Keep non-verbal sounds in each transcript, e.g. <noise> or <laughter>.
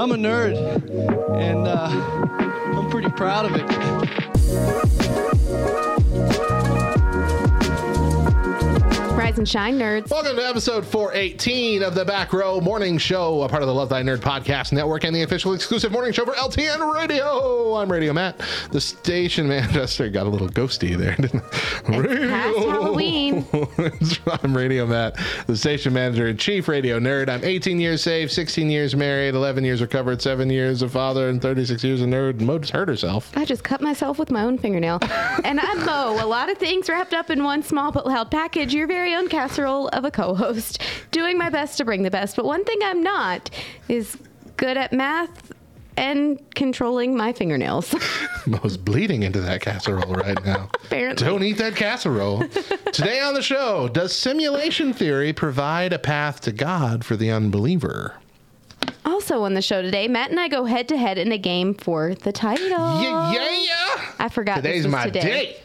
I'm a nerd, and uh, I'm pretty proud of it. Rise and shine, nerds. Welcome to episode 418 of the Back Row Morning Show, a part of the Love Thy Nerd Podcast Network and the official exclusive morning show for LTN Radio. I'm Radio Matt, the station Manchester. <laughs> Got a little ghosty there, didn't I? Radio. Halloween. <laughs> I'm Radio Matt, the station manager and chief radio nerd. I'm 18 years saved, 16 years married, 11 years recovered, 7 years a father, and 36 years a nerd. Mo just hurt herself. I just cut myself with my own fingernail. and I'm Mo. A lot of things wrapped up in one small but loud package. Your very own casserole of a co host. Doing my best to bring the best. But one thing I'm not is good at math and controlling my fingernails. <laughs> Mo's bleeding into that casserole right now. <laughs> Apparently. Don't eat that casserole. Today on the show, does simulation theory provide a path to God for the unbeliever? also on the show today, Matt and I go head to head in a game for the title. Yeah, yeah, yeah. I forgot this Today's was my today. day.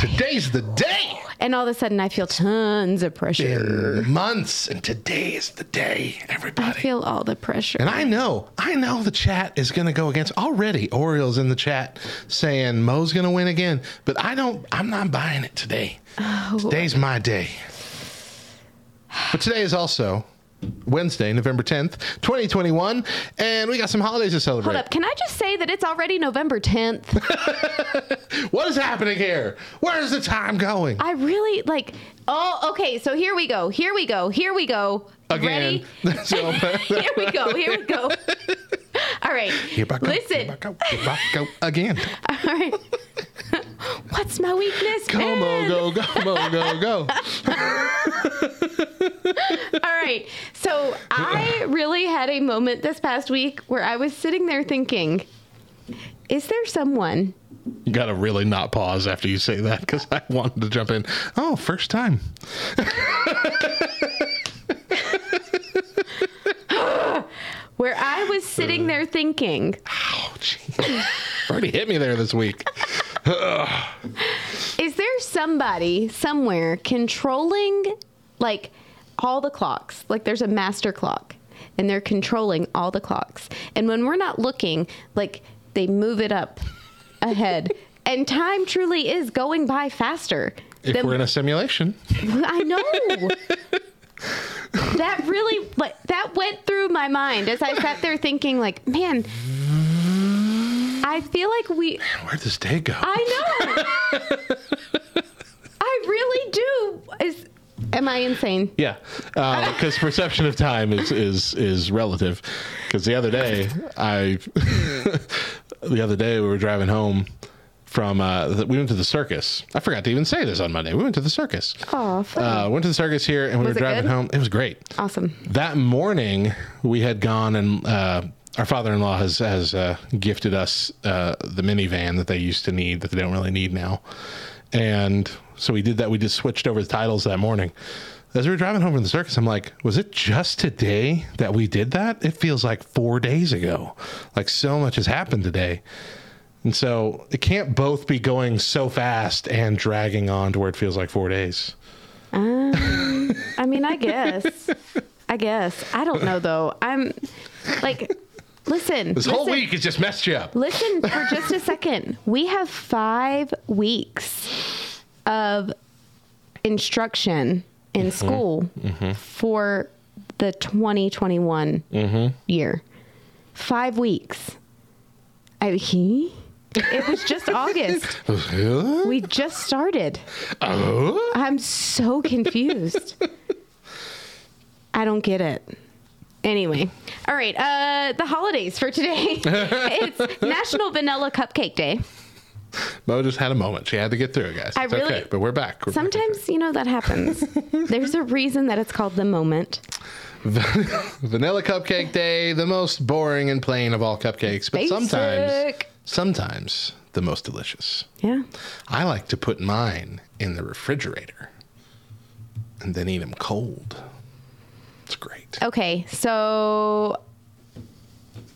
Today's the day. And all of a sudden, I feel tons of pressure. In months, and today is the day, everybody. I feel all the pressure. And I know, I know the chat is going to go against already. Orioles in the chat saying Mo's going to win again, but I don't. I'm not buying it today. Oh. Today's my day. But today is also Wednesday, November 10th, 2021, and we got some holidays to celebrate. Hold up. Can I just say that it's already November 10th? <laughs> What is happening here? Where's the time going? I really like. Oh, okay. So here we go. Here we go. Here we go. Again. Ready? <laughs> So- <laughs> here we go. Here we go. <laughs> All right. Here I go, Listen. Here I go, here I go again. All right. What's my weakness? Come on, man? go, go, come on, go, go. All right. So I really had a moment this past week where I was sitting there thinking, is there someone You got to really not pause after you say that because I wanted to jump in. Oh, first time. Where I was uh, sitting there thinking, gee. <laughs> Already hit me there this week. <laughs> is there somebody somewhere controlling like all the clocks? Like there's a master clock and they're controlling all the clocks. And when we're not looking, like they move it up ahead. <laughs> and time truly is going by faster. If than- we're in a simulation, I know. That really like that went through my mind as I sat there thinking like, man, I feel like we where'd this day go? I know. <laughs> I really do. Is am I insane? yeah, um, because perception of time is is is relative. Because the other day, I <laughs> the other day we were driving home from uh, the, we went to the circus. I forgot to even say this on Monday. We went to the circus. Oh. Uh, went to the circus here, and we Was were driving good? home. It was great. awesome. that morning we had gone and uh, our father-in-law has has uh, gifted us uh, the minivan that they used to need that they don't really need now and so we did that we just switched over the titles that morning as we were driving home from the circus i'm like was it just today that we did that it feels like four days ago like so much has happened today and so it can't both be going so fast and dragging on to where it feels like four days Um, I mean, I guess. I guess. I don't know though. I'm like, listen. this whole week has just messed you up Listen for just a second. We have five weeks of instruction in Mm-hmm. school for the 2021 Mm-hmm. year. Five weeks. I, he? It was just <laughs> August. We just started. Oh? I'm so confused. I don't get it. Anyway, all right. Uh, the holidays for today. <laughs> it's National Vanilla Cupcake Day. Mo just had a moment. She had to get through it, guys. I It's really- okay, but we're back. We're back. Sometimes you know that happens. <laughs> There's a reason that it's called the moment. Vanilla cupcake day, the most boring and plain of all cupcakes, but Basic. sometimes the most delicious. Yeah. I like to put mine in the refrigerator and then eat them cold. It's great. Okay, so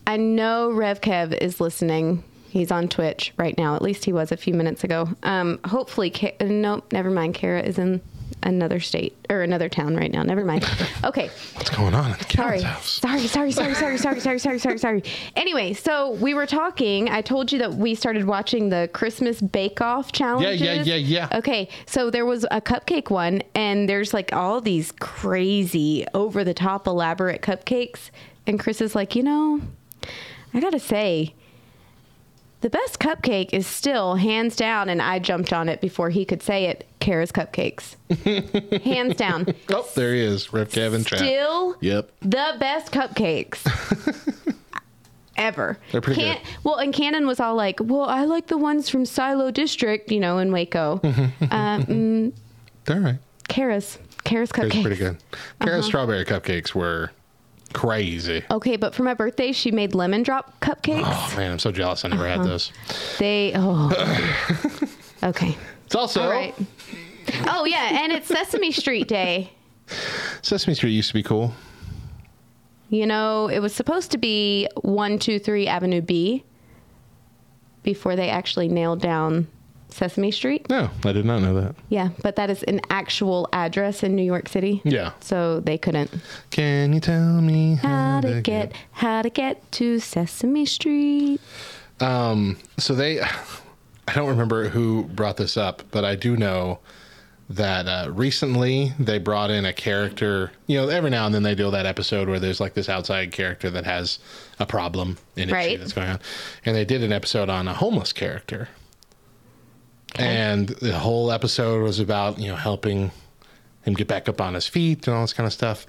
I know Rev Kev is listening. He's on Twitch right now. At least he was a few minutes ago. Um, hopefully, Ka- nope, never mind. Kara is in another state or another town right now. Never mind. <laughs> Okay. What's going on at the Sorry. House? sorry, sorry, sorry, sorry, sorry, sorry, sorry, sorry, sorry. Anyway, so we were talking. I told you that we started watching the Christmas Bake Off challenges. Yeah. Yeah, yeah, yeah. Okay, so there was a cupcake one, and there's like all these crazy, over the top, elaborate cupcakes. And Chris is like, you know, I gotta say, the best cupcake is still hands down, and I jumped on it before he could say it. Kara's cupcakes, <laughs> hands down. Oh, there he is. Rev Kevin chat. Still Yep. the best cupcakes <laughs> ever. They're pretty good. Well, and Cannon was all like, "Well, I like the ones from Silo District, you know, in Waco." um, <laughs> They're all right. Kara's, Kara's They're cupcakes. pretty good. Kara's Uh-huh. strawberry cupcakes were crazy. Okay, but for my birthday, she made lemon drop cupcakes. Oh man, I'm so jealous. I never Uh-huh. had those. They oh. <laughs> okay. It's also All right. Oh yeah, and it's Sesame Street Day. Sesame Street used to be cool. You know, it was supposed to be 123 Avenue B before they actually nailed down Sesame Street. No, I did not know that. Yeah, but that is an actual address in New York City. Yeah. So they couldn't. Can you tell me How to get how to get to Sesame Street. Um, so they, <sighs> I don't remember who brought this up, but I do know that uh, recently they brought in a character. You know, every now and then they do that episode where there's like this outside character that has a problem and issue that's going on, and they did an episode on a homeless character, and the whole episode was about you know helping him get back up on his feet and all this kind of stuff.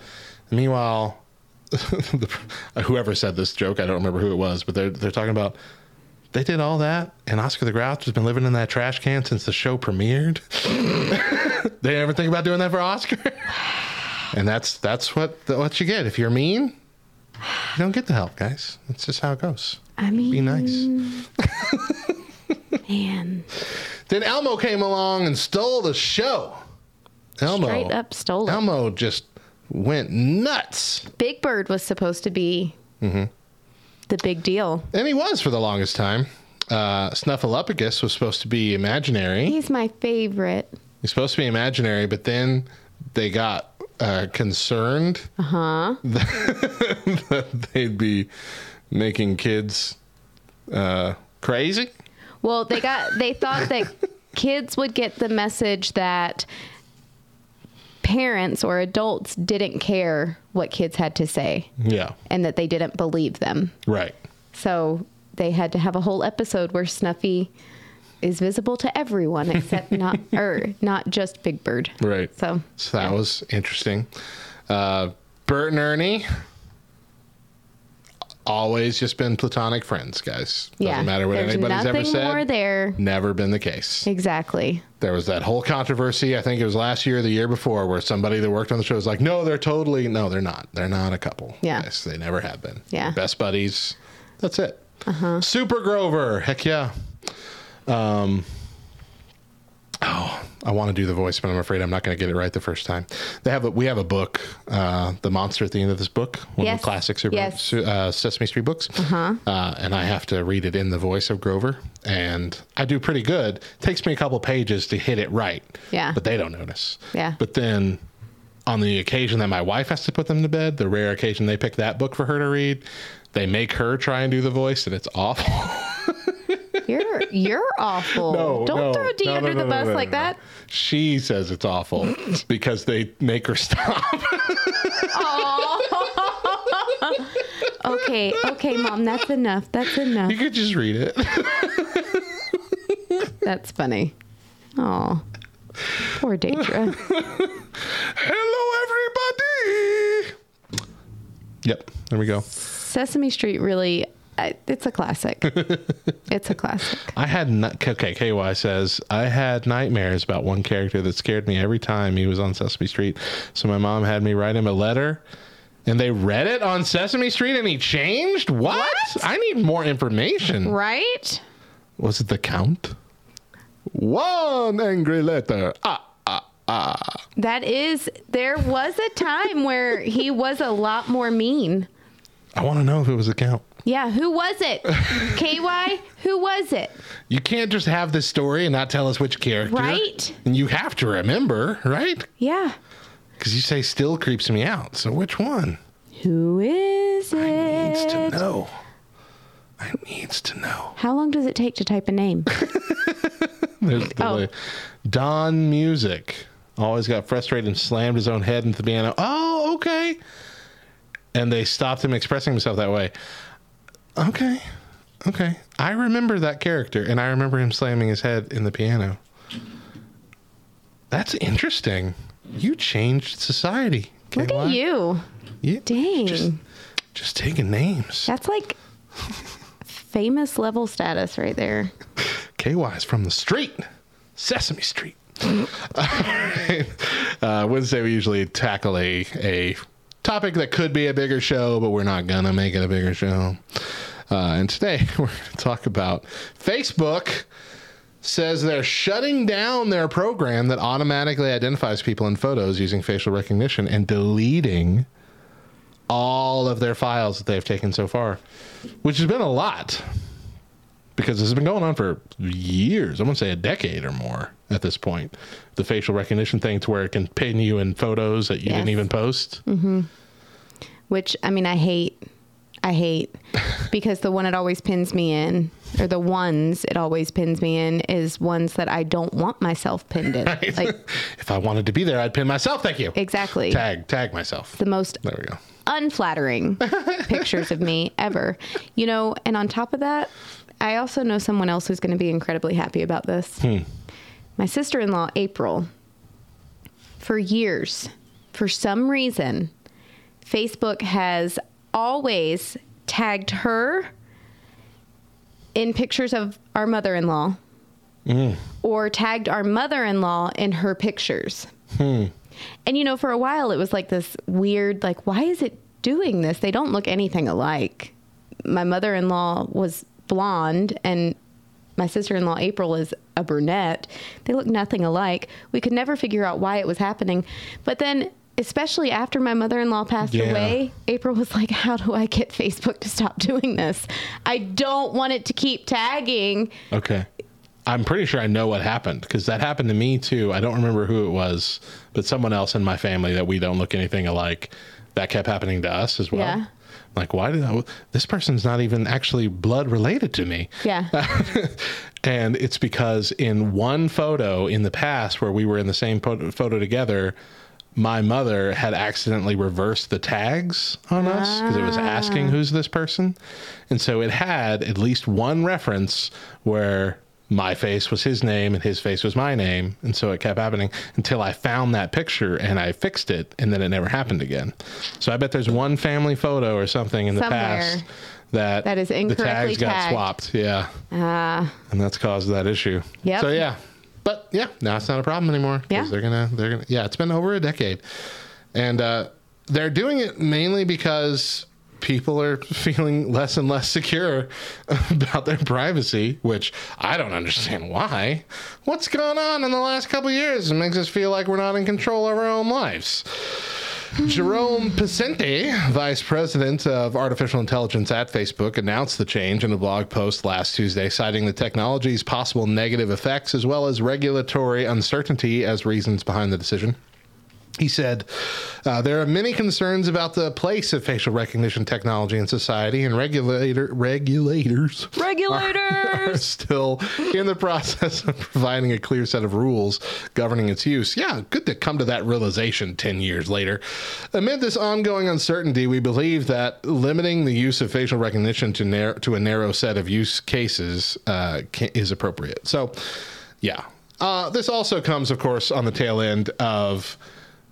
meanwhile, <laughs> the, whoever said this joke, I don't remember who it was, but they're they're talking about they did all that, and Oscar the Grouch has been living in that trash can since the show premiered. <laughs> they never think about doing that for Oscar, <sighs> and that's that's what what you get if you're mean. You don't get the help, guys. That's just how it goes. I mean, Be nice. <laughs> man, Then Elmo came along and stole the show. Elmo, straight up stole it. Elmo just went nuts. Big Bird was supposed to be Mm-hmm. the big deal. And he was for the longest time. Uh, Snuffleupagus was supposed to be imaginary. He's my favorite. He's supposed to be imaginary, but then they got uh, concerned <laughs> Uh huh. that they'd be making kids uh, crazy. Well, they got they thought that <laughs> kids would get the message that parents or adults didn't care what kids had to say Yeah, and that they didn't believe them. right. So they had to have a whole episode where Snuffy is visible to everyone except <laughs> not or not just Big Bird. Right. So So that was interesting. Uh, Bert and Ernie, always just been platonic friends, guys. Doesn't yeah, matter what there's anybody's ever said. more there. Never been the case. Exactly. There was that whole controversy. I think it was last year or the year before, where somebody that worked on the show was like, "No, they're totally no, they're not. They're not a couple. Yeah. Yes, they never have been. Yeah. best buddies. That's it. Uh-huh. Super Grover. Heck yeah. Um. Oh, I want to do the voice, but I'm afraid I'm not going to get it right the first time. They have a, we have a book, uh, the monster at the end of this book, one of the classics of Yes. uh, Sesame Street books, uh-huh. and I have to read it in the voice of Grover, and I do pretty good. takes me a couple pages to hit it right, Yeah. but they don't notice. Yeah. But then on the occasion that my wife has to put them to bed, the rare occasion they pick that book for her to read, they make her try and do the voice, and it's awful. <laughs> You're you're awful. No, Don't no, throw D no, under the bus like that. She says it's awful <laughs> because they make her stop. <laughs> Okay, okay, mom, that's enough. That's enough. you could just read it. <laughs> That's funny. Oh, poor Daedra. Hello, everybody. Yep, there we go. Sesame Street really, it's a classic. <laughs> it's a classic. I had ni- okay. KY says I had nightmares about one character that scared me every time he was on Sesame Street. So my mom had me write him a letter And they read it on Sesame Street and he changed? What? What? I need more information. Right? Was it the count? One angry letter. Ah, ah, ah. That is, there was a time where he was a lot more mean. I want to know if it was the count. Yeah, who was it? <laughs> KY, who was it? You can't just have this story and not tell us which character. Right? And you have to remember, right? Yeah. Because you say still creeps me out. So which one? Who is it? I needs to know. I needs to know. How long does it take to type a name? <laughs> There's the Oh. way. Don Music always got frustrated and slammed his own head into the piano. Oh, okay. And they stopped him expressing himself that way. Okay. Okay. I remember that character and I remember him slamming his head in the piano. That's interesting. You changed society. Look at you. Yeah, Dang. Just, just taking names. That's like <laughs> famous level status right there. KY is from the street, Sesame Street. <laughs> Uh, Wednesday, we usually tackle a, a topic that could be a bigger show, but we're not to make it a bigger show. Uh, and today, <laughs> we're going to talk about Facebook says they're shutting down their program that automatically identifies people in photos using facial recognition and deleting all of their files that they've taken so far, which has been a lot because this has been going on for years. I'm to say a decade or more at this point. The facial recognition thing to where it can pin you in photos that you didn't even post. Mm-hmm. Which, I mean, I hate. I hate <laughs> because the one it always pins me in, or the ones it always pins me in, is ones that I don't want myself pinned in. <laughs> Right? Like, if I wanted to be there, I'd pin myself. Thank you. exactly. Tag, tag myself. The most There we go. unflattering <laughs> pictures of me ever. You know, and on top of that, I also know someone else who's going to be incredibly happy about this. Hmm. My sister in law, April, for years, for some reason, Facebook has always tagged her in pictures of our mother in law hmm. or tagged our mother in law in her pictures. Hmm. And you know, for a while it was like this weird, like, why is it doing this? They don't look anything alike. My mother in law was blonde and my sister in law April is a brunette. They look nothing alike. We could never figure out why it was happening. But then, especially after my mother in law passed Yeah. away, April was like, How do I get Facebook to stop doing this? I don't want it to keep tagging. Okay. I'm pretty sure I know what happened because that happened to me too. I don't remember who it was, but someone else in my family that we don't look anything alike. That kept happening to us as well. Yeah. Like, why did I, this person's not even actually blood related to me? Yeah. <laughs> and it's because in one photo in the past where we were in the same photo, photo together, my mother had accidentally reversed the tags on us because it was asking ah. who's this person. And so it had at least one reference where my face was his name and his face was my name. And so it kept happening until I found that picture and I fixed it and then it never happened again. So I bet there's one family photo or something in the past that, that is the incorrectly tags got tagged. swapped. Yeah Ah, and that's caused that issue. Yeah. So yeah, but yeah, now it's not a problem anymore. Yeah. They're gonna, they're gonna. Yeah, it's been over a decade, and uh, they're doing it mainly because people are <laughs> feeling less and less secure <laughs> about their privacy, which I don't understand why. What's gone on in the last couple years? It makes us feel like we're not in control of our own lives. Jerome Pesenti, vice president of artificial intelligence at Facebook, announced the change in a blog post last Tuesday, citing the technology's possible negative effects as well as regulatory uncertainty as reasons behind the decision. He said, uh, There are many concerns about the place of facial recognition technology in society, and regulator, regulators <laughs> are regulators. still in the process of providing a clear set of rules governing its use. Yeah, good to come to that realization 10 years later. Amid this ongoing uncertainty, we believe that limiting the use of facial recognition to, nar- to a narrow set of use cases uh, ca is appropriate. So, yeah. Uh, this also comes, of course, on the tail end of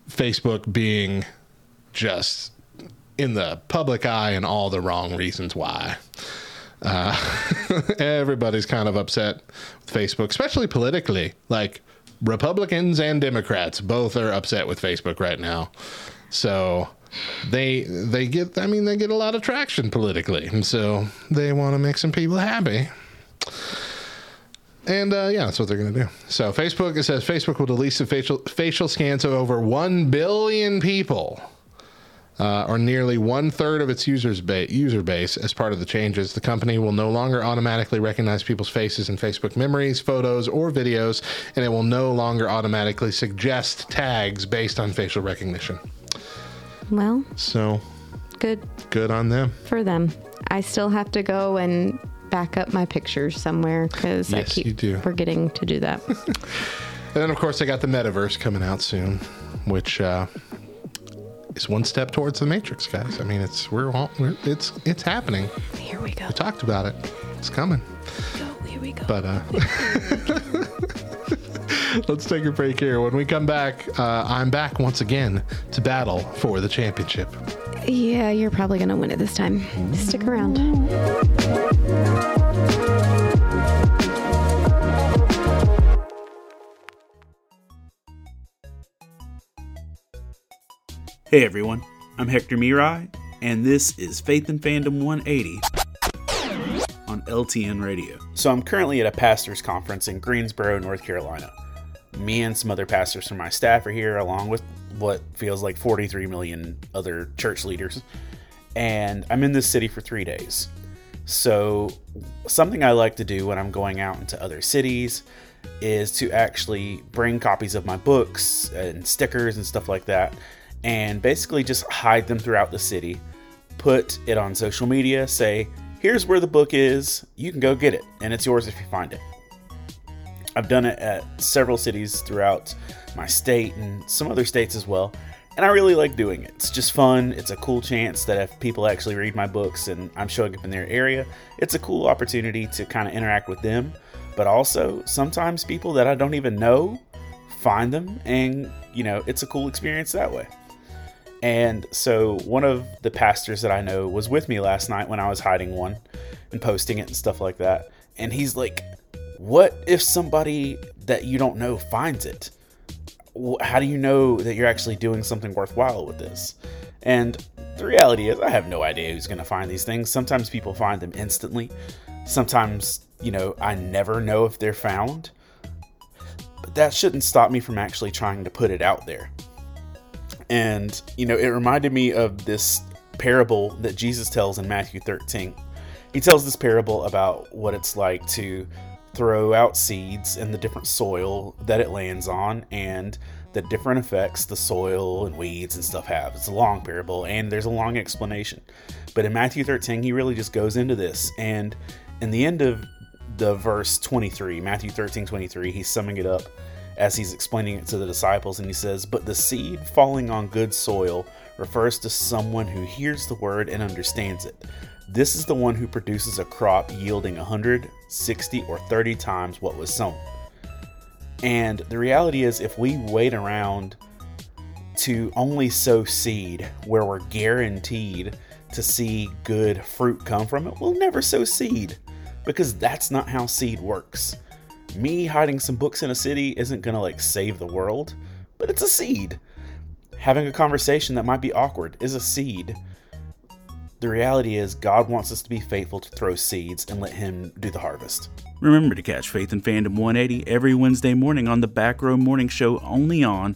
Facebook being just in the public eye and all the wrong reasons why. Uh, <laughs> everybody's kind of upset with Facebook, especially politically. Like Republicans and Democrats both are upset with Facebook right now. So they they get I mean they get a lot of traction politically, and so they want to make some people happy. And uh, yeah, that's what they're going to do. So Facebook, it says Facebook will delete the facial facial scans of over one billion people, uh, or nearly one third of its users ba- user base. As part of the changes, the company will no longer automatically recognize people's faces in Facebook memories, photos, or videos, and it will no longer automatically suggest tags based on facial recognition. Well, So good good on them. for them. I still have to go and back up my pictures somewhere because I keep forgetting to do that. <laughs> And then, of course, I got the metaverse coming out soon, which uh, is one step towards the Matrix, guys. I mean, it's we're all we're, it's it's happening. Here we go. We talked about it. It's coming. Here we go. But uh, <laughs> let's take a break here. When we come back, uh, I'm back once again to battle for the championship. Yeah, you're probably going to win it this time. Stick around. Hey everyone, I'm Hector Miray, and this is Faith and Fandom 180 on LTN Radio. So I'm currently at a pastor's conference in Greensboro, North Carolina. Me and some other pastors from my staff are here, along with what feels like 43 million other church leaders. And I'm in this city for three days. So, something I like to do when I'm going out into other cities is to actually bring copies of my books and stickers and stuff like that, and basically just hide them throughout the city. Put it on social media, say, here's where the book is, you can go get it, and it's yours if you find it. I've done it at several cities throughout my state and some other states as well. And I really like doing it. It's just fun. It's a cool chance that if people actually read my books and I'm showing up in their area, it's a cool opportunity to kind of interact with them. But also, sometimes people that I don't even know find them, and you know, it's a cool experience that way. And so, one of the pastors that I know was with me last night when I was hiding one and posting it and stuff like that. And he's like, What if somebody that you don't know finds it? How do you know that you're actually doing something worthwhile with this? And the reality is, I have no idea who's going to find these things. Sometimes people find them instantly. Sometimes, you know, I never know if they're found. But that shouldn't stop me from actually trying to put it out there. And, you know, it reminded me of this parable that Jesus tells in Matthew 13. He tells this parable about what it's like to throw out seeds in the different soil that it lands on and the different effects the soil and weeds and stuff have. It's a long parable and there's a long explanation. But in Matthew 13, he really just goes into this. And in the end of the verse 23, Matthew 13, 23, he's summing it up as he's explaining it to the disciples. And he says, But the seed falling on good soil refers to someone who hears the word and understands it. This is the one who produces a crop yielding 100, 60, or 30 times what was sown. And the reality is, if we wait around to only sow seed where we're guaranteed to see good fruit come from it, we'll never sow seed because that's not how seed works. Me hiding some books in a city isn't gonna like save the world, but it's a seed. Having a conversation that might be awkward is a seed. The reality is, God wants us to be faithful to throw seeds and let Him do the harvest. Remember to catch Faith and Fandom 180 every Wednesday morning on the Back Row Morning Show only on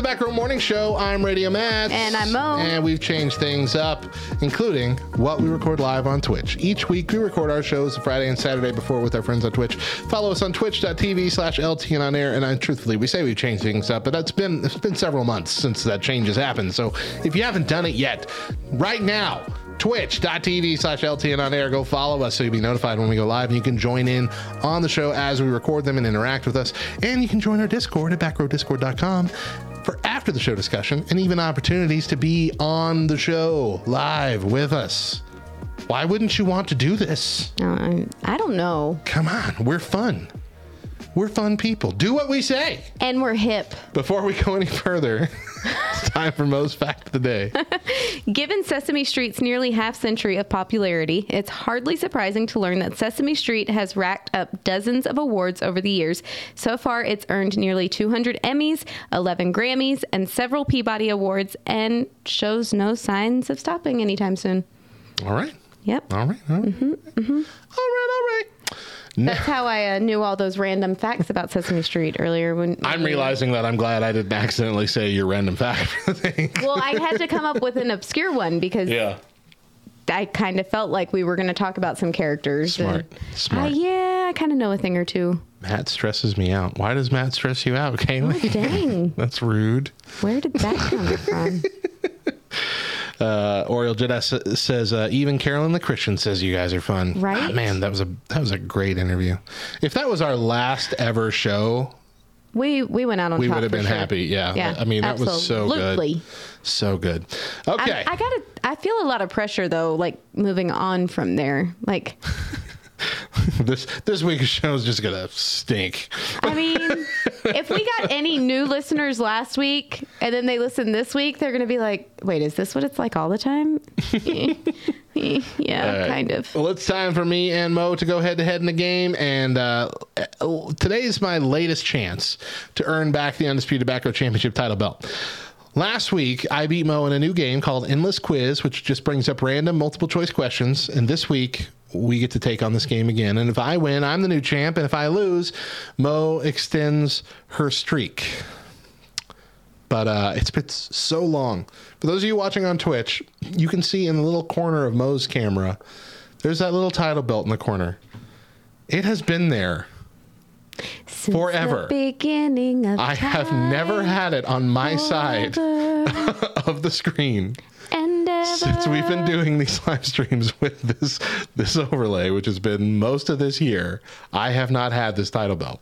The Back Row Morning Show. I'm Radio Matt. And I'm Mo. And we've changed things up, including what we record live on Twitch. Each week, we record our shows Friday and Saturday before with our friends on Twitch. Follow us on twitch.tv slash LTN on air. And I, truthfully, we say we've changed things up, but that's been, it's been several months since that change has happened. So if you haven't done it yet, right now, twitch.tv slash LTN on air. Go follow us so you'll be notified when we go live. And you can join in on the show as we record them and interact with us. And you can join our Discord at backrowdiscord.com for after the show discussion and even opportunities to be on the show live with us. Why wouldn't you want to do this? Uh, I don't know. Come on, we're fun. We're fun people. Do what we say. And we're hip. Before we go any further, <laughs> it's time for Mo's fact of the day. <laughs> Given Sesame Street's nearly half century of popularity, it's hardly surprising to learn that Sesame Street has racked up dozens of awards over the years. So far, it's earned nearly 200 Emmys, 11 Grammys, and several Peabody Awards, and shows no signs of stopping anytime soon. All right. Yep. All right. All right. Mm-hmm, mm-hmm. All right. All right. That's how I uh, knew all those random facts about Sesame Street earlier. When I'm realizing that I'm glad I didn't accidentally say your random fact. <laughs> well, I had to come up with an obscure one because yeah. I kind of felt like we were going to talk about some characters. Smart. Smart. Yeah, I kind of know a thing or two. Matt stresses me out. Why does Matt stress you out, Kaylee? Oh, dang. <laughs> That's rude. Where did that come from? <laughs> Uh, Oriole Jedi says uh, even Carolyn the Christian says you guys are fun. Right? Ah, man, that was a that was a great interview. If that was our last ever show, We we went out on we would have been sure. happy. Yeah. Yeah, I mean, that was so good. So good. Okay. I, I gotta. I feel a lot of pressure though. Like moving on from there. Like, <laughs> this this week's show is just gonna stink. I mean, if we got any new listeners last week and then they listen this week, they're gonna be like, "Wait, is this what it's like all the time?" <laughs> yeah, right. kind of. Well, it's time for me and Mo to go head to head in the game, and uh, today is my latest chance to earn back the Undisputed Tobacco Championship title belt. Last week, I beat Mo in a new game called Endless Quiz, which just brings up random multiple choice questions. And this week, we get to take on this game again. And if I win, I'm the new champ. And if I lose, Mo extends her streak. But uh, it's been so long. For those of you watching on Twitch, you can see in the little corner of Mo's camera, there's that little title belt in the corner. It has been there Since forever. The beginning of I have never had it on my side <laughs> of the screen and since we've been doing these <laughs> live streams with this this overlay, which has been most of this year. I have not had this title belt,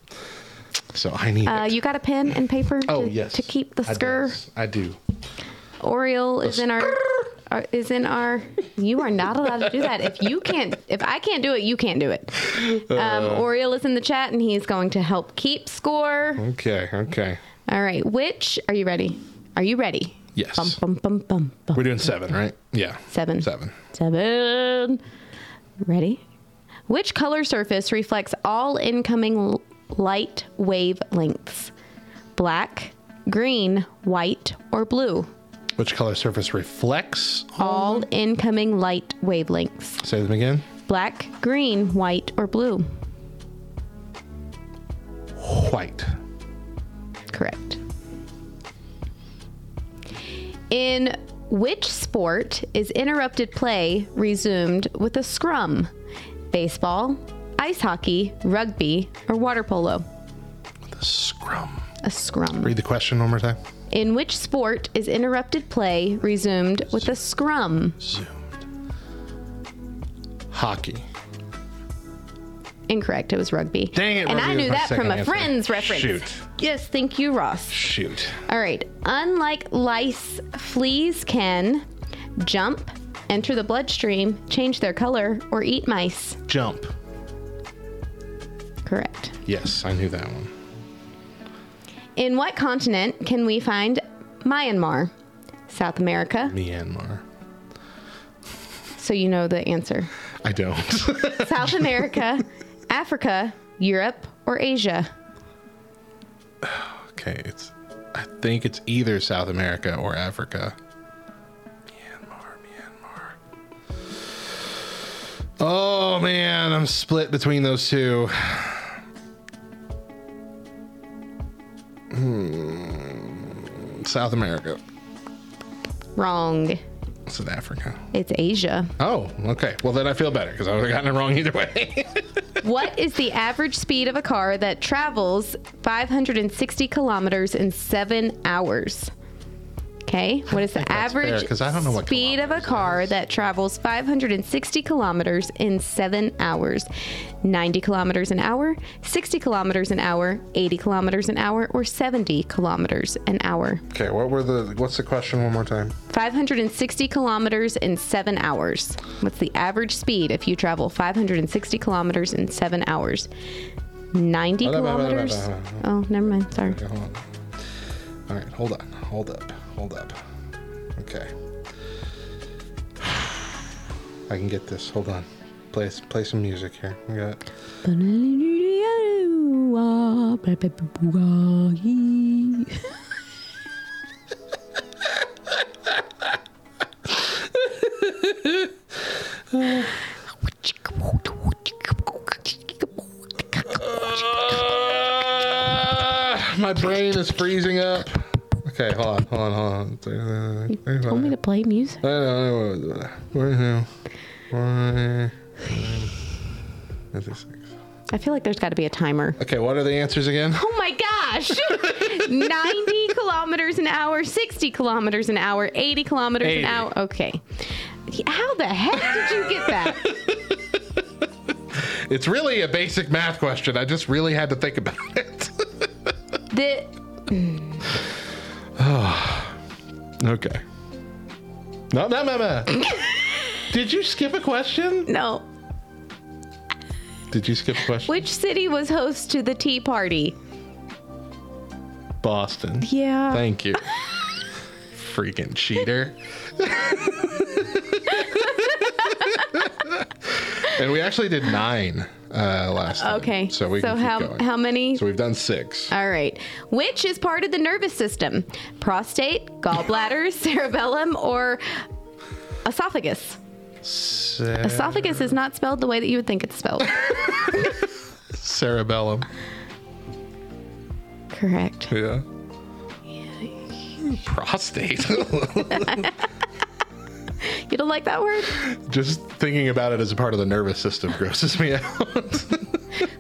so I need Uh, it. you got a pen and paper oh to, yes, to keep the does. I do. Oriole is in our, our is in our. You are not allowed to do that. If you can't, if I can't do it, you can't do it. Um, Uh. Oriole is in the chat and he's going to help keep score. Okay, okay. All right. Which are you ready? Are you ready? Yes. Bum, bum, bum, bum, bum. We're doing seven, right? Yeah. Seven. Seven. Seven. Ready? Which color surface reflects all incoming light wavelengths? Black, green, white, or blue? Which color surface reflects? All incoming light wavelengths. Say them again. Black, green, white, or blue? White. Correct. In which sport is interrupted play resumed with a scrum? Baseball, ice hockey, rugby, or water polo? The scrum. A scrum. Read the question one more time. In which sport is interrupted play resumed with a scrum? Hockey. Incorrect. It was rugby. Dang it, And rugby I was knew my that from second a answer. friend's reference. Shoot. Yes, thank you, Ross. Shoot. All right. Unlike lice, fleas can jump, enter the bloodstream, change their color, or eat mice. Jump. Correct. Yes, I knew that one. In what continent can we find Myanmar? South America. Myanmar. So you know the answer. I don't. South <laughs> America, Africa, Europe, or Asia? <sighs> okay, it's. I think it's either South America or Africa. Myanmar, Myanmar. Oh man, I'm split between those two. <sighs> Hmm. South America. Wrong. Is it Africa? It's Asia. Oh, okay. Well, then I feel better because I would have gotten it wrong either way. <laughs> What is the average speed of a car that travels 560 kilometers in seven hours? Okay, what is the average fair, I don't know what speed of a car that travels 560 kilometers in seven hours? 90 kilometers an hour, 60 kilometers an hour, 80 kilometers an hour, or 70 kilometers an hour? Okay, what were the? What's the question? One more time. 560 kilometers in seven hours. What's the average speed if you travel 560 kilometers in seven hours? 90 Hold up, hold up, hold up, kilometers. hold up, hold Oh, never mind. Sorry. Okay, hold on. All right, hold on, hold up, hold up. Okay. I can get this. Hold on. Play play some music here. We got. <laughs> My brain is freezing up. Okay, hold on, hold on, hold on. You told me to play music. I know. Where now? I feel like there's got to be a timer. Okay, what are the answers again? Oh my gosh! <laughs> 90 kilometers an hour, 60 kilometers an hour, 80 kilometers 80. an hour. Okay. How the heck did you get that? <laughs> It's really a basic math question. I just really had to think about it. The <laughs> <sighs> okay. No, no, no, no. <laughs> Did you skip a question? no. Did you skip a question? Which city was host to the Tea Party? Boston. Yeah. Thank you. <laughs> Freaking cheater. <laughs> and we actually did nine uh, last time. Okay. So we so can keep how going. how many? So we've done six. All right. Which is part of the nervous system? Prostate, gallbladder, <laughs> cerebellum, or esophagus? Esophagus is not spelled the way that you would think it's spelled. <laughs> Cerebellum. Correct. Yeah. <laughs> Prostate. You don't like that word? Just thinking about it as a part of the nervous system grosses me out.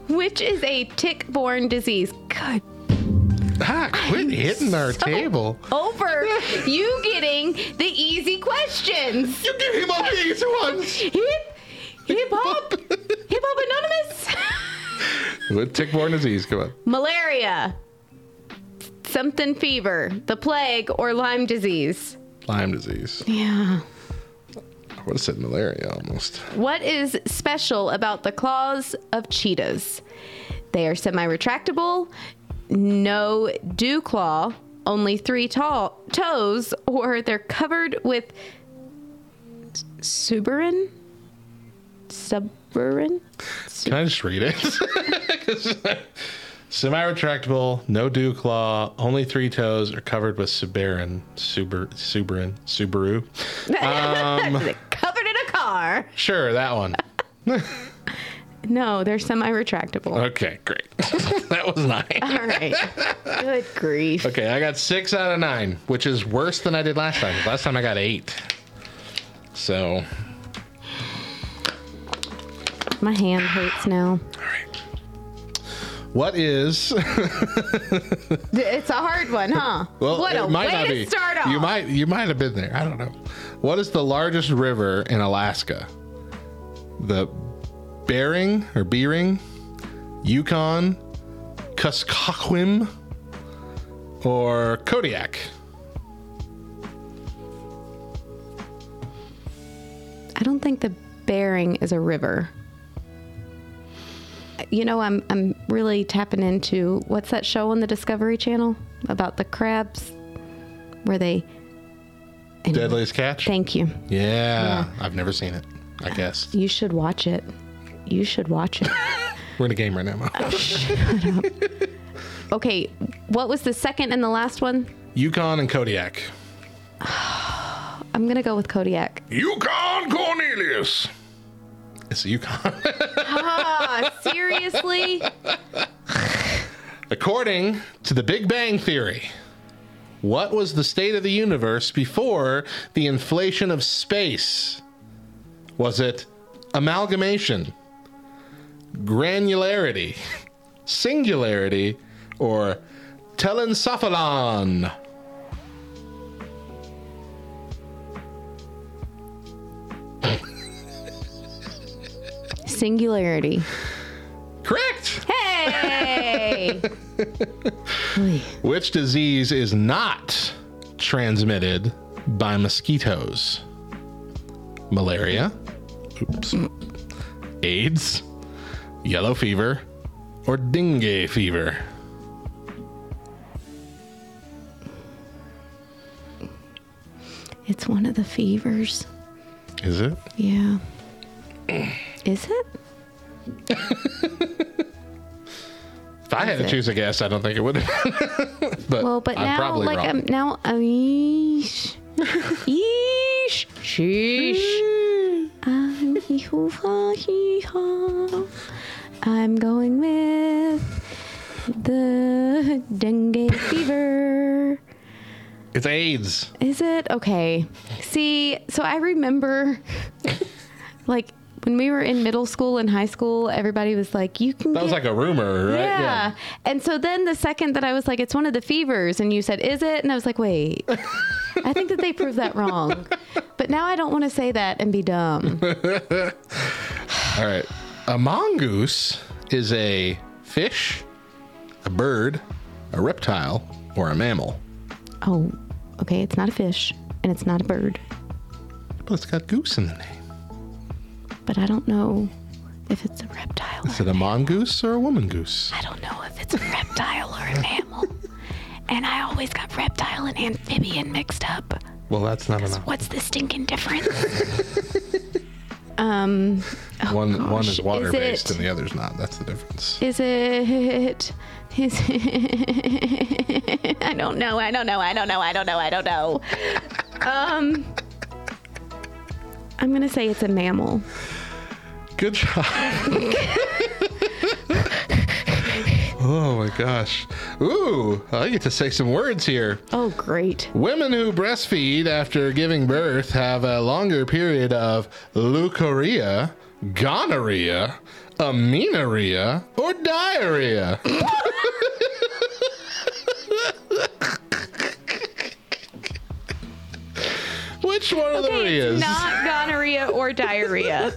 Which is a tick-borne disease? Good. ah, quit hitting our table. Over <laughs> you getting the easy questions. You give him all the easy ones. Hip, hip hop, <laughs> hip hop anonymous. With tick-borne disease, come on. Malaria, something fever, the plague, or Lyme disease. Lyme disease. Yeah. Would have said malaria almost. What is special about the claws of cheetahs? They are semi retractable, no dew claw, only three tall toes, or they're covered with suberin? Suberin? Can I just read it? <laughs> Semi-retractable, no dew claw, only three toes are covered with Subarin, Suber, Subarin, Subaru. <laughs> Um, covered in a car. sure, that one. No, they're semi retractable. Okay, great. <laughs> that was nine. All right. Good grief. Okay, I got six out of nine, which is worse than I did last time. Last time I got eight. So, My hand hurts now. all right. What is? It's a hard one, huh? Well, what a it might way not to be. start off. You might you might have been there. I don't know. What is the largest river in Alaska? The Bering or Bering, Yukon, Kuskokwim, or Kodiak? I don't think the Bering is a river. You know, I'm I'm really tapping into what's that show on the Discovery Channel about the crabs, where they. Anyway, Deadliest Catch. Thank you. yeah, I've never seen it. I guess You should watch it. You should watch it. <laughs> we're in a game right now. Mo. Okay, what was the second and the last one? Yukon and Kodiak. <sighs> I'm gonna go with Kodiak. Yukon Cornelius. It's the Yukon. <laughs> Ah, seriously? <laughs> According to the Big Bang Theory, what was the state of the universe before the inflation of space? Was it amalgamation, granularity, singularity, or telencephalon? Singularity. Correct. Hey! <laughs> <laughs> Which disease is not transmitted by mosquitoes? Malaria, oops, AIDS, yellow fever, or dengue fever? it's one of the fevers. Is it? Yeah. Is it? <laughs> If I had to choose a guess, I don't think it would have. <laughs> but Well, but I'm now, like, wrong. I'm now, uh, yeesh, yeesh, <laughs> sheesh. I'm. I'm going with the dengue fever. it's AIDS. Is it okay? See, so I remember, <laughs> like when we were in middle school and high school, everybody was like, "You can." That was like a rumor, right? Yeah. And so then the second that I was like, it's one of the fevers, and you said, is it? And I was like, wait, I think that they proved that wrong. But now I don't want to say that and be dumb. <laughs> All right. A mongoose is a fish, a bird, a reptile, or a mammal. Oh, okay. It's not a fish and it's not a bird, But it's got goose in the name. But I don't know if it's a reptile. Is Or, it a mongoose or a woman goose? I don't know if it's a reptile or a mammal. <laughs> And I always got reptile and amphibian mixed up. Well, that's not enough. What's the stinking difference? <laughs> um, oh One one is gosh, water based it- and the other's not. That's the difference. Is it? Is it? <laughs> I don't know. I don't know. I don't know. I don't know. I don't know. Um, I'm gonna say it's a mammal. Good job. <laughs> oh my gosh. Ooh, I get to say some words here. Oh, great. Women who breastfeed after giving birth have a longer period of leukorrhea, gonorrhea, amenorrhea, or diarrhea. <laughs> Which one of Okay, it's not gonorrhea or diarrhea.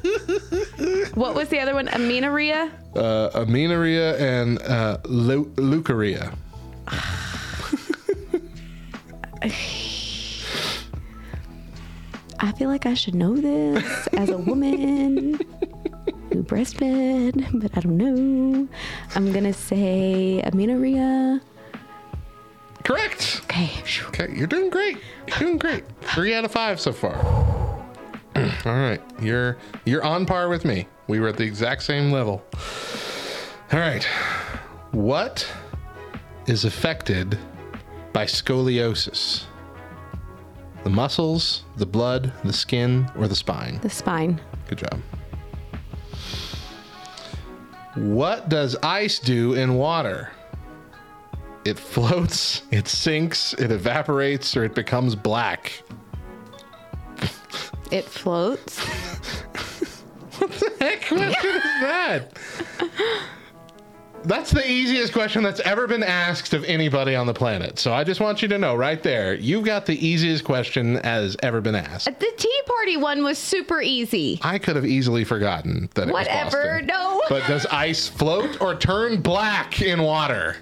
what was the other one? Amenorrhea. uh, amenorrhea and uh, leu- leukorrhea. <sighs> I feel like I should know this as a woman who breastfed, but I don't know. I'm gonna say amenorrhea. Correct. Okay. Okay, you're doing great. You're doing great. Three out of five so far. <clears throat> All right, you're you're on par with me. We were at the exact same level. All right, what is affected by scoliosis? The muscles, the blood, the skin, or the spine? The spine. Good job. What does ice do in water? It floats, it sinks, it evaporates, or it becomes black. It floats. What the heck, question is that? That's the easiest question that's ever been asked of anybody on the planet. So I just want you to know right there, you've got the easiest question as ever been asked. The Tea Party one was super easy. I could have easily forgotten that it was Whatever. Boston. No. But does ice float or turn black in water?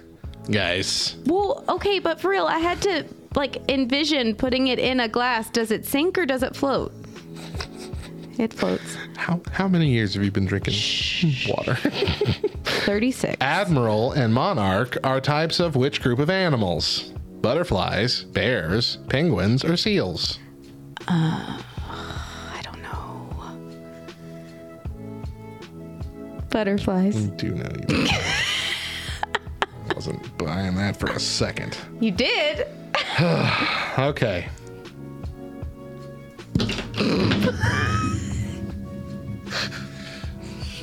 Guys. Well, okay, but for real, I had to like envision putting it in a glass. Does it sink or does it float? It floats. How how many years have you been drinking water? <laughs> 36. Admiral and monarch are types of which group of animals? Butterflies, bears, penguins, or seals? Uh, I don't know. Butterflies. I do know you. <laughs> I wasn't buying that for a second. You did? <sighs> Okay.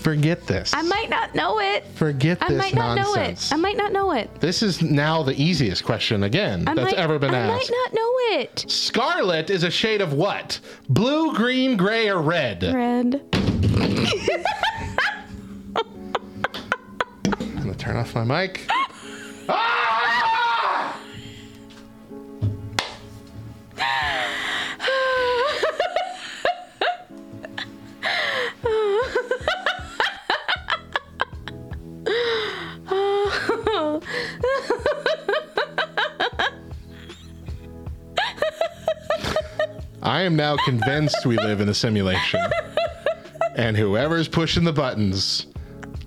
Forget this. I might not know it. Forget I this might not nonsense. know it. I might not know it. This is now the easiest question again I that's might, ever been asked. I asked. might not know it. Scarlet is a shade of what? Blue, green, gray, or red? Red. <laughs> I'm gonna turn off my mic. <laughs> am now convinced we live in a simulation. And whoever's pushing the buttons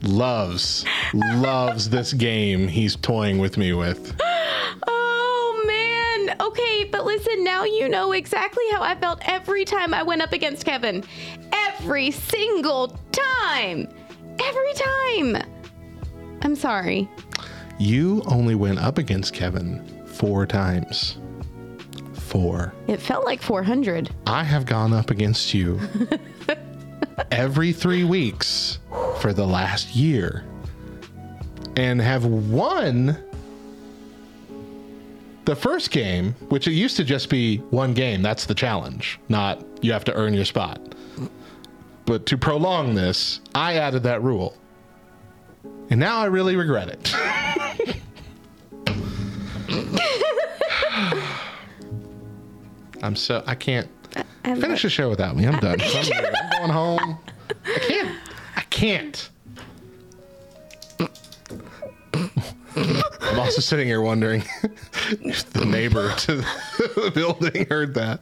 loves, loves this game he's toying with me with. Oh man. Okay, but listen, now you know exactly how I felt every time I went up against Kevin. Every single time. Every time. I'm sorry. You only went up against Kevin four times. Four. It felt like 400. I have gone up against you <laughs> every three weeks for the last year and have won the first game, which it used to just be one game. That's the challenge, not you have to earn your spot. But to prolong this, I added that rule. And now I really regret it. <laughs> I'm so I can't I'm finish the show without me. I'm done. <laughs> I'm, good. I'm going home. I can't. I can't. I'm also sitting here wondering if the neighbor to the <laughs> building heard that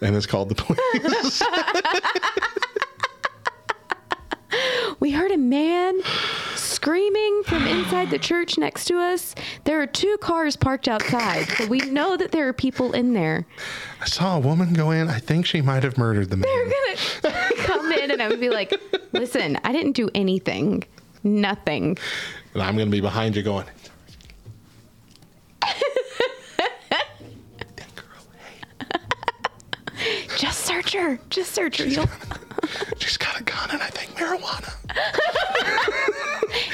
and has called the police. <laughs> <laughs> We heard a man screaming from inside the church next to us. There are two cars parked outside, so we know that there are people in there. I saw a woman go in. I think she might have murdered the man. They're gonna come in and I would be like, listen, I didn't do anything. Nothing. And I'm going to be behind you going, <laughs> Just search her. Just search her. You'll- she's got a gun and I think marijuana.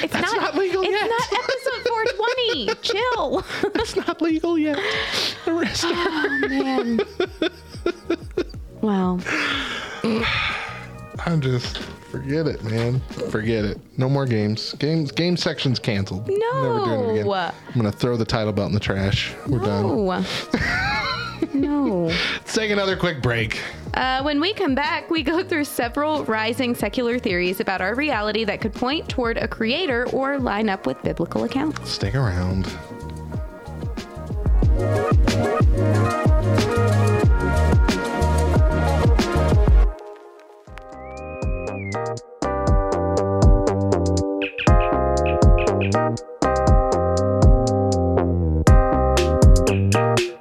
It's That's not, not legal it's yet. It's not episode 420. Chill. It's not legal yet. Arrest her. Oh, man. Wow. <sighs> I'm just forget it, man. Forget it. No more games. Games game section's canceled. Never doing it again. No. I'm gonna throw the title belt in the trash. We're done. No. <laughs> no. Let's take another quick break. Uh, when we come back, we go through several rising secular theories about our reality that could point toward a creator or line up with biblical accounts. Stick around.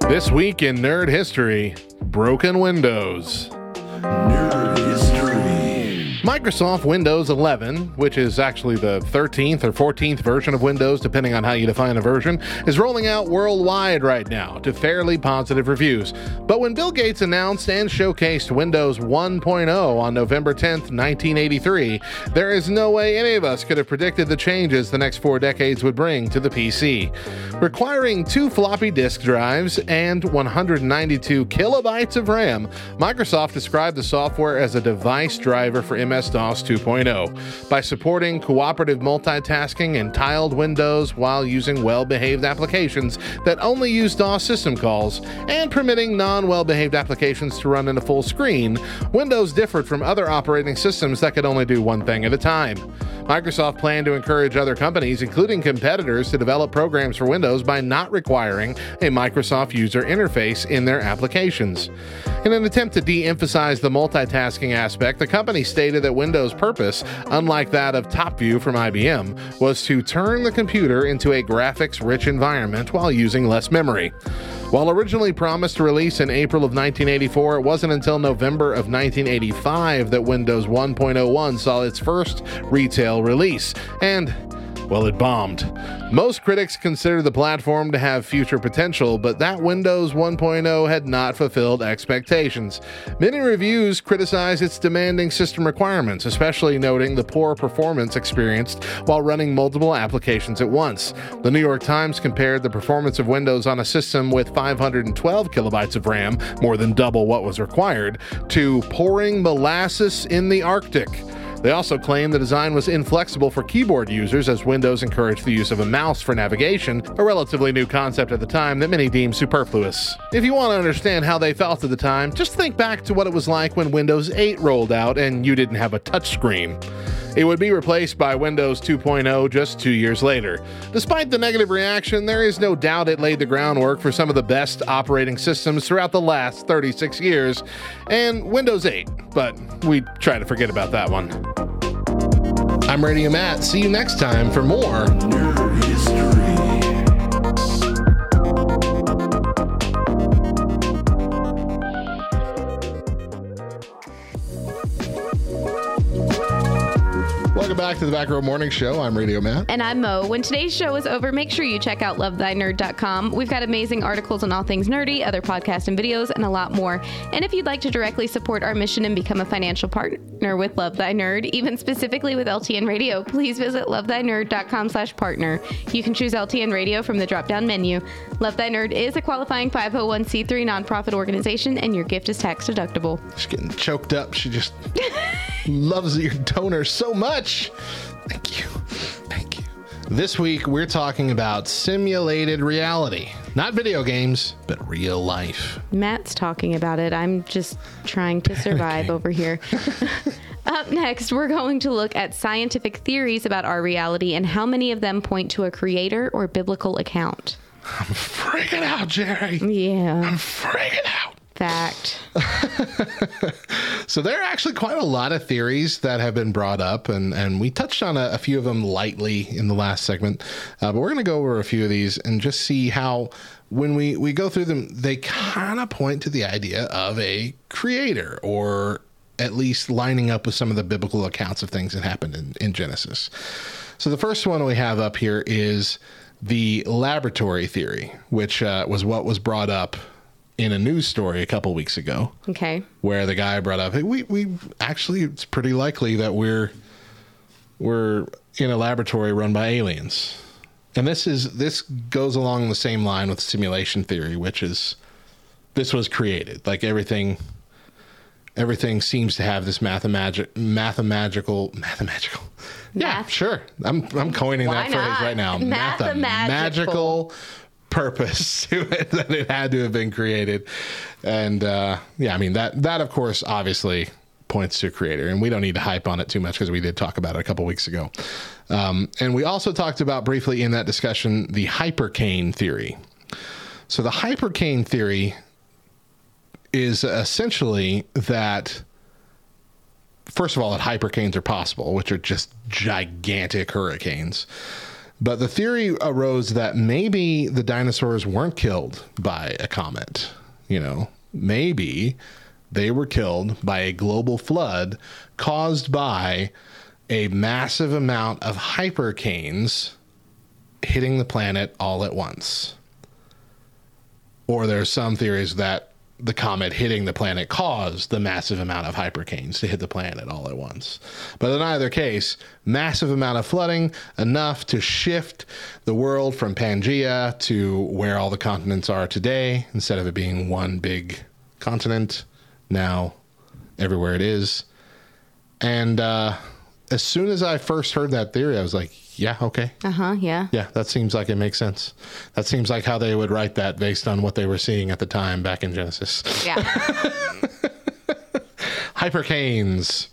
This week in nerd history, broken windows. Nerd. Microsoft Windows 11, which is actually the 13th or 14th version of Windows, depending on how you define a version, is rolling out worldwide right now to fairly positive reviews. But when Bill Gates announced and showcased Windows 1.0 on November 10th, 1983, there is no way any of us could have predicted the changes the next four decades would bring to the PC. Requiring two floppy disk drives and 192 kilobytes of RAM, Microsoft described the software as a device driver for MS DOS 2.0 by supporting cooperative multitasking and tiled windows while using well behaved applications that only use DOS system calls and permitting non well behaved applications to run in a full screen. Windows differed from other operating systems that could only do one thing at a time. Microsoft planned to encourage other companies, including competitors, to develop programs for Windows by not requiring a Microsoft user interface in their applications. In an attempt to de emphasize the multitasking aspect, the company stated that Windows' purpose, unlike that of TopView from IBM, was to turn the computer into a graphics rich environment while using less memory. While originally promised to release in April of 1984, it wasn't until November of 1985 that Windows 1.01 saw its first retail release. And well, it bombed. Most critics consider the platform to have future potential, but that Windows 1.0 had not fulfilled expectations. Many reviews criticize its demanding system requirements, especially noting the poor performance experienced while running multiple applications at once. The New York Times compared the performance of Windows on a system with 512 kilobytes of RAM, more than double what was required, to pouring molasses in the Arctic. They also claim the design was inflexible for keyboard users as Windows encouraged the use of a mouse for navigation, a relatively new concept at the time that many deemed superfluous. If you want to understand how they felt at the time, just think back to what it was like when Windows 8 rolled out and you didn't have a touchscreen. It would be replaced by Windows 2.0 just two years later. Despite the negative reaction, there is no doubt it laid the groundwork for some of the best operating systems throughout the last 36 years, and Windows 8, but we try to forget about that one. I'm Radio Matt. See you next time for more Welcome back to the Back Row Morning Show. I'm Radio Matt. And I'm Mo. When today's show is over, make sure you check out lovethynerd.com. We've got amazing articles on all things nerdy, other podcasts and videos, and a lot more. And if you'd like to directly support our mission and become a financial partner with Love Thy Nerd, even specifically with LTN Radio, please visit lovethynerd.com slash partner. You can choose LTN Radio from the drop-down menu. Love Thy Nerd is a qualifying 501c3 nonprofit organization, and your gift is tax deductible. She's getting choked up. She just <laughs> loves your donor so much. Thank you. Thank you. This week, we're talking about simulated reality. Not video games, but real life. Matt's talking about it. I'm just trying to <laughs> survive over here. <laughs> Up next, we're going to look at scientific theories about our reality and how many of them point to a creator or biblical account. I'm freaking out, Jerry. Yeah, I'm Freaking out. Fact. <laughs> So there are actually quite a lot of theories that have been brought up, and, and we touched on a, a few of them lightly in the last segment. Uh, but we're going to go over a few of these and just see how, when we, we go through them, they kind of point to the idea of a creator or at least lining up with some of the biblical accounts of things that happened in, in Genesis. So the first one we have up here is the laboratory theory, which uh, was what was brought up in a news story a couple weeks ago Okay. where the guy brought up, hey, we we actually it's pretty likely that we're we're in a laboratory run by aliens. And this is this goes along the same line with simulation theory, which is this was created. Like everything everything seems to have this mathemagic mathematical mathematical. Yeah, sure. I'm I'm coining Why that phrase not? right now. Mathemagical. Purpose <laughs> to it that it had to have been created. And uh, yeah, I mean that that of course obviously points to a creator, and we don't need to hype on it too much because we did talk about it a couple weeks ago. Um, and we also talked about briefly in that discussion the hypercane theory. So the hypercane theory is essentially that first of all that hypercanes are possible, which are just gigantic hurricanes. But the theory arose that maybe the dinosaurs weren't killed by a comet. You know, maybe they were killed by a global flood caused by a massive amount of hypercanes hitting the planet all at once. Or there's some theories that the comet hitting the planet caused the massive amount of hypercanes to hit the planet all at once. But in either case, massive amount of flooding, enough to shift the world from Pangea to where all the continents are today. Instead of it being one big continent, now everywhere it is. And uh, as soon as I first heard that theory, I was like, yeah, okay. Uh huh. Yeah. Yeah, that seems like it makes sense. That seems like how they would write that based on what they were seeing at the time back in Genesis. Yeah. <laughs> Hypercanes.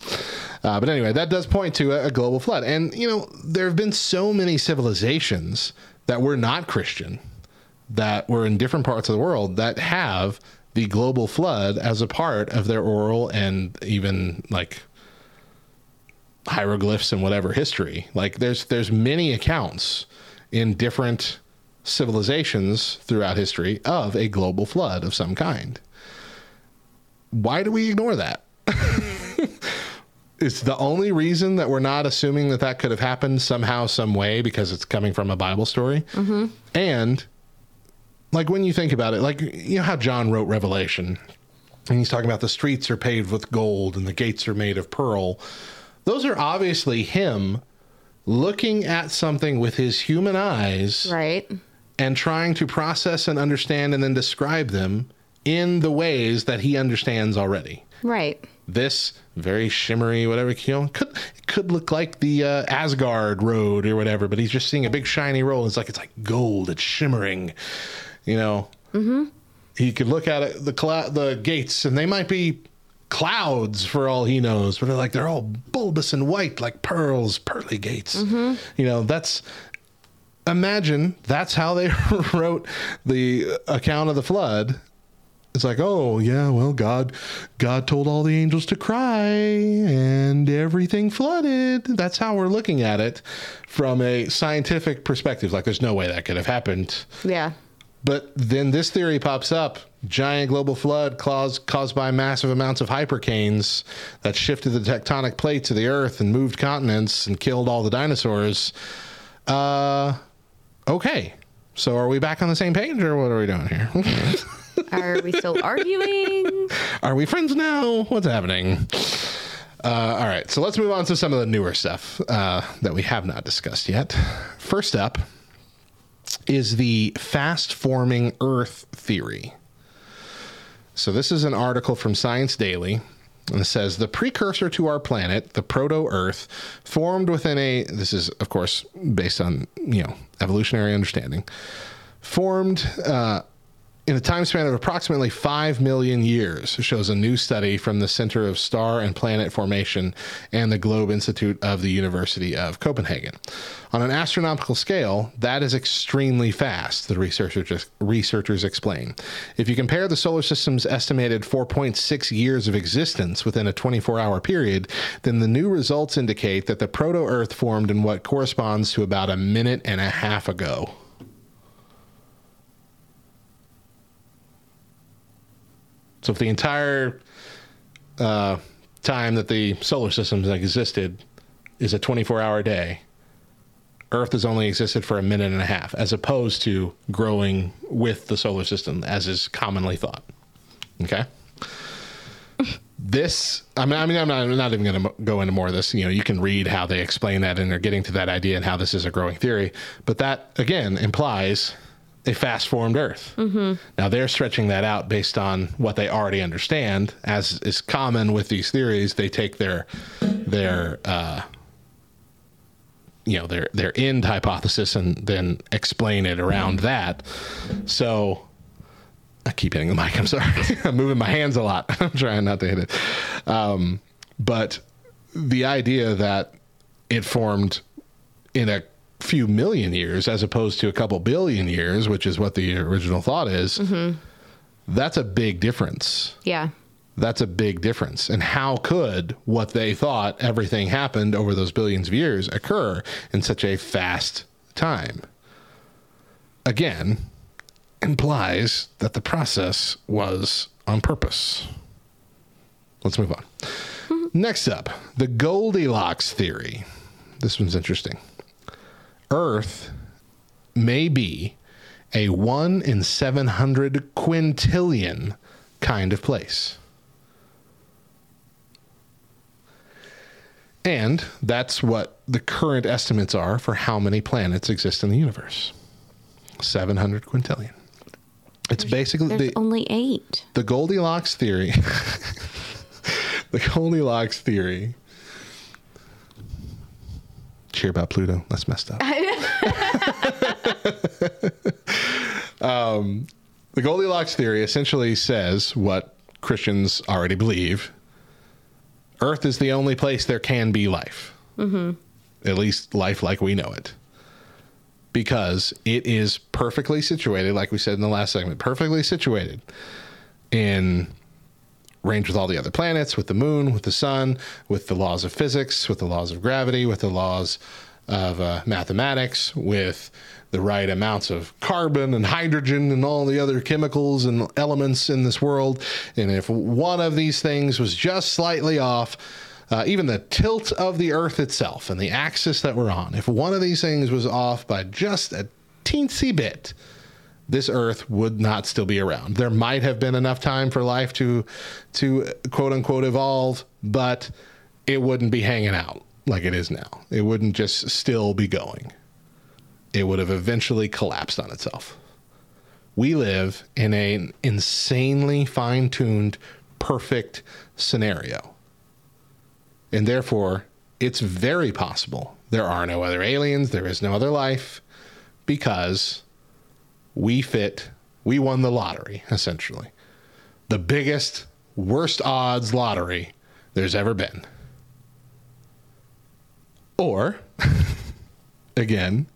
Uh, but anyway, that does point to a, a global flood. And, you know, there have been so many civilizations that were not Christian, that were in different parts of the world that have the global flood as a part of their oral and even like hieroglyphs and whatever history. Like there's there's many accounts in different civilizations throughout history of a global flood of some kind. Why do we ignore that? <laughs> it's the only reason that we're not assuming that that could have happened somehow, some way, because it's coming from a Bible story. Mm-hmm. And like when you think about it, like you know how John wrote Revelation, and he's talking about the streets are paved with gold and the gates are made of pearl. Those are obviously him looking at something with his human eyes right. and trying to process and understand and then describe them in the ways that he understands already. Right. This very shimmery, whatever you know, could could look like the uh, Asgard road or whatever, but he's just seeing a big shiny roll. It's like it's like gold. It's shimmering, you know. Mm-hmm. He could look at it, the cla- the gates, and they might be clouds for all he knows, but they're like they're all bulbous and white like pearls, pearly gates. Mm-hmm. You know, that's imagine that's how they <laughs> wrote the account of the flood. It's like, oh yeah, well God God told all the angels to cry and everything flooded. That's how we're looking at it from a scientific perspective. Like there's no way that could have happened. Yeah. But then this theory pops up giant global flood caused, caused by massive amounts of hypercanes that shifted the tectonic plates of the earth and moved continents and killed all the dinosaurs. Uh, okay. So are we back on the same page or what are we doing here? <laughs> Are we still arguing? <laughs> are we friends now? What's happening? Uh, all right. So let's move on to some of the newer stuff uh, that we have not discussed yet. First up is the fast forming Earth theory. So, this is an article from Science Daily. And it says the precursor to our planet, the proto Earth, formed within a, this is, of course, based on, you know, evolutionary understanding, formed uh, in a time span of approximately 5 million years, shows a new study from the Center of Star and Planet Formation and the Globe Institute of the University of Copenhagen. On an astronomical scale, that is extremely fast, the researchers, researchers explain. If you compare the solar system's estimated 4.6 years of existence within a 24 hour period, then the new results indicate that the proto Earth formed in what corresponds to about a minute and a half ago. So if the entire uh, time that the solar system has existed is a 24 hour day, Earth has only existed for a minute and a half, as opposed to growing with the solar system, as is commonly thought. Okay. This, I mean, I mean, I'm not, I'm not even going to go into more of this. You know, you can read how they explain that, and they're getting to that idea and how this is a growing theory. But that again implies a fast formed Earth. Now they're stretching that out based on what they already understand, as is common with these theories. They take their their uh, you know their their end hypothesis and then explain it around that. So I keep hitting the mic. I'm sorry. <laughs> I'm moving my hands a lot. <laughs> I'm trying not to hit it. Um, but the idea that it formed in a few million years as opposed to a couple billion years, which is what the original thought is, mm-hmm. that's a big difference. Yeah. That's a big difference. And how could what they thought everything happened over those billions of years occur in such a fast time? Again, implies that the process was on purpose. Let's move on. Mm-hmm. Next up, the Goldilocks theory. This one's interesting. Earth may be a 1 in 700 quintillion kind of place. And that's what the current estimates are for how many planets exist in the universe 700 quintillion. It's basically There's the, only eight. the Goldilocks theory. <laughs> the Goldilocks theory. Cheer about Pluto. That's messed up. <laughs> um, the Goldilocks theory essentially says what Christians already believe Earth is the only place there can be life. Mm-hmm. At least life like we know it. Because it is perfectly situated, like we said in the last segment, perfectly situated in range with all the other planets, with the moon, with the sun, with the laws of physics, with the laws of gravity, with the laws of uh, mathematics, with the right amounts of carbon and hydrogen and all the other chemicals and elements in this world. And if one of these things was just slightly off, uh, even the tilt of the Earth itself and the axis that we're on, if one of these things was off by just a teensy bit, this Earth would not still be around. There might have been enough time for life to, to quote unquote evolve, but it wouldn't be hanging out like it is now. It wouldn't just still be going. It would have eventually collapsed on itself. We live in an insanely fine tuned, perfect scenario. And therefore, it's very possible there are no other aliens, there is no other life, because we fit, we won the lottery, essentially. The biggest worst odds lottery there's ever been. Or, <laughs> again,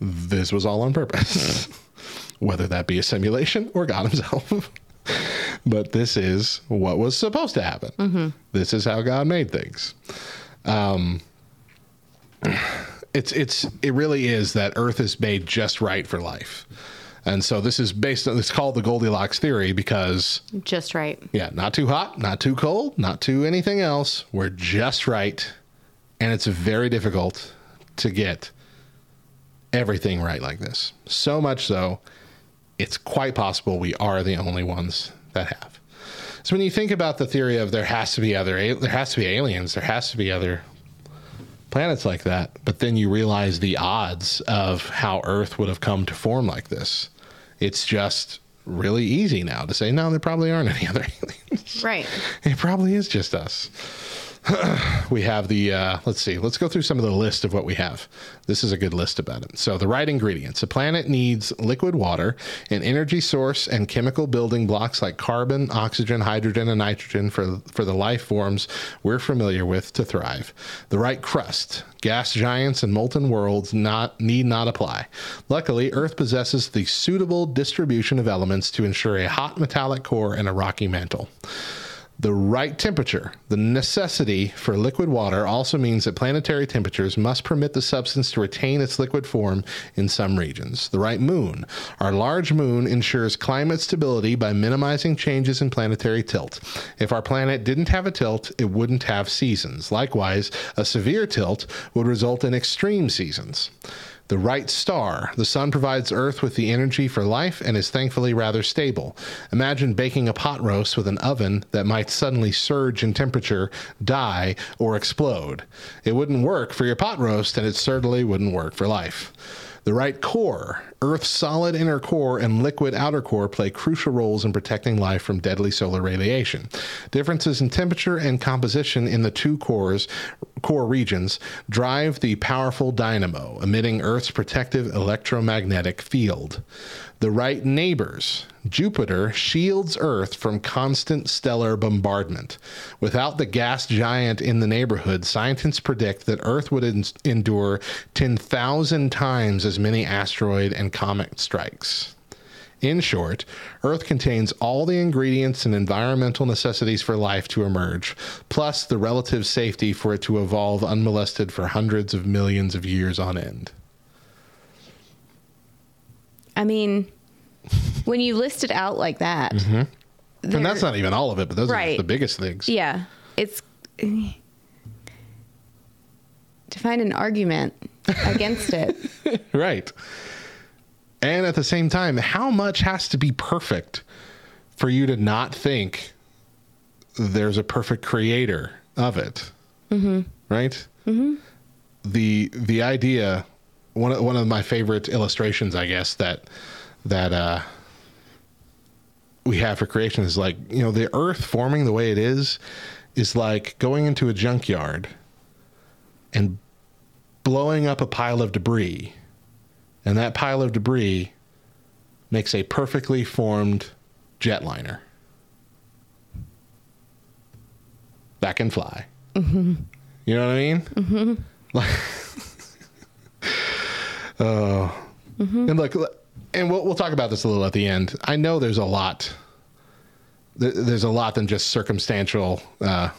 this was all on purpose, <laughs> whether that be a simulation or God Himself. <laughs> but this is what was supposed to happen. This is how God made things. Um, it's it's it really is that Earth is made just right for life, and so this is based on it's called the Goldilocks theory because Just right. yeah, not too hot, not too cold, not too anything else. We're just right, and it's very difficult to get everything right like this. So much so, it's quite possible we are the only ones that have. So when you think about the theory of there has to be other there has to be aliens, there has to be other planets like that, but then you realize the odds of how Earth would have come to form like this. It's just really easy now to say no, there probably aren't any other aliens. Right. <laughs> It probably is just us. <sighs> we have the uh, let's see let's go through some of the list of what we have. This is a good list about it. So the right ingredients. A planet needs liquid water an energy source and chemical building blocks like carbon oxygen hydrogen and nitrogen for for the life forms we're familiar with to thrive. The right crust. Gas giants and molten worlds not need not apply. Luckily earth possesses the suitable distribution of elements to ensure a hot metallic core and a rocky mantle the right temperature. The necessity for liquid water also means that planetary temperatures must permit the substance to retain its liquid form in some regions. The right moon. Our large moon ensures climate stability by minimizing changes in planetary tilt. If our planet didn't have a tilt, it wouldn't have seasons. Likewise, a severe tilt would result in extreme seasons. The right star. The sun provides Earth with the energy for life and is thankfully rather stable. Imagine baking a pot roast with an oven that might suddenly surge in temperature, die, or explode. It wouldn't work for your pot roast, and it certainly wouldn't work for life. The right core. Earth's solid inner core and liquid outer core play crucial roles in protecting life from deadly solar radiation. Differences in temperature and composition in the two cores, core regions drive the powerful dynamo, emitting Earth's protective electromagnetic field. The right neighbors. Jupiter shields Earth from constant stellar bombardment. Without the gas giant in the neighborhood, scientists predict that Earth would en- endure 10,000 times as many asteroid and comet strikes. In short, Earth contains all the ingredients and environmental necessities for life to emerge, plus the relative safety for it to evolve unmolested for hundreds of millions of years on end. I mean, when you list it out like that, And that's not even all of it, but those are the biggest things. yeah, it's to find an argument against it. <laughs> Right. And at the same time, how much has to be perfect for you to not think there's a perfect creator of it? Mm-hmm. Right? Mm-hmm. The the idea one of, one of my favorite illustrations, I guess that that uh, we have for creation is like you know the Earth forming the way it is is like going into a junkyard and blowing up a pile of debris and that pile of debris makes a perfectly formed jetliner that can fly. Mm-hmm. You know what I mean? Mm-hmm. <laughs> <laughs> oh, and look, and we'll we'll talk about this a little at the end. I know there's a lot. There's a lot than just circumstantial uh,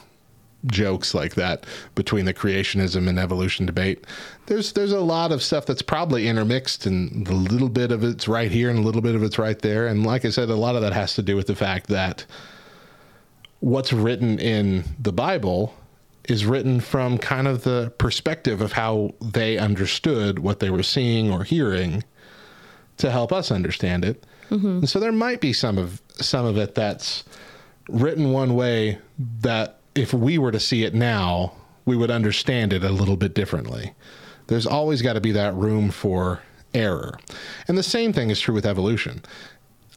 jokes like that between the creationism and evolution debate. There's there's a lot of stuff that's probably intermixed, and a little bit of it's right here and a little bit of it's right there. And like I said, a lot of that has to do with the fact that what's written in the Bible is written from kind of the perspective of how they understood what they were seeing or hearing to help us understand it. And so there might be some of some of it that's written one way that if we were to see it now, we would understand it a little bit differently. There's always got to be that room for error. And the same thing is true with evolution.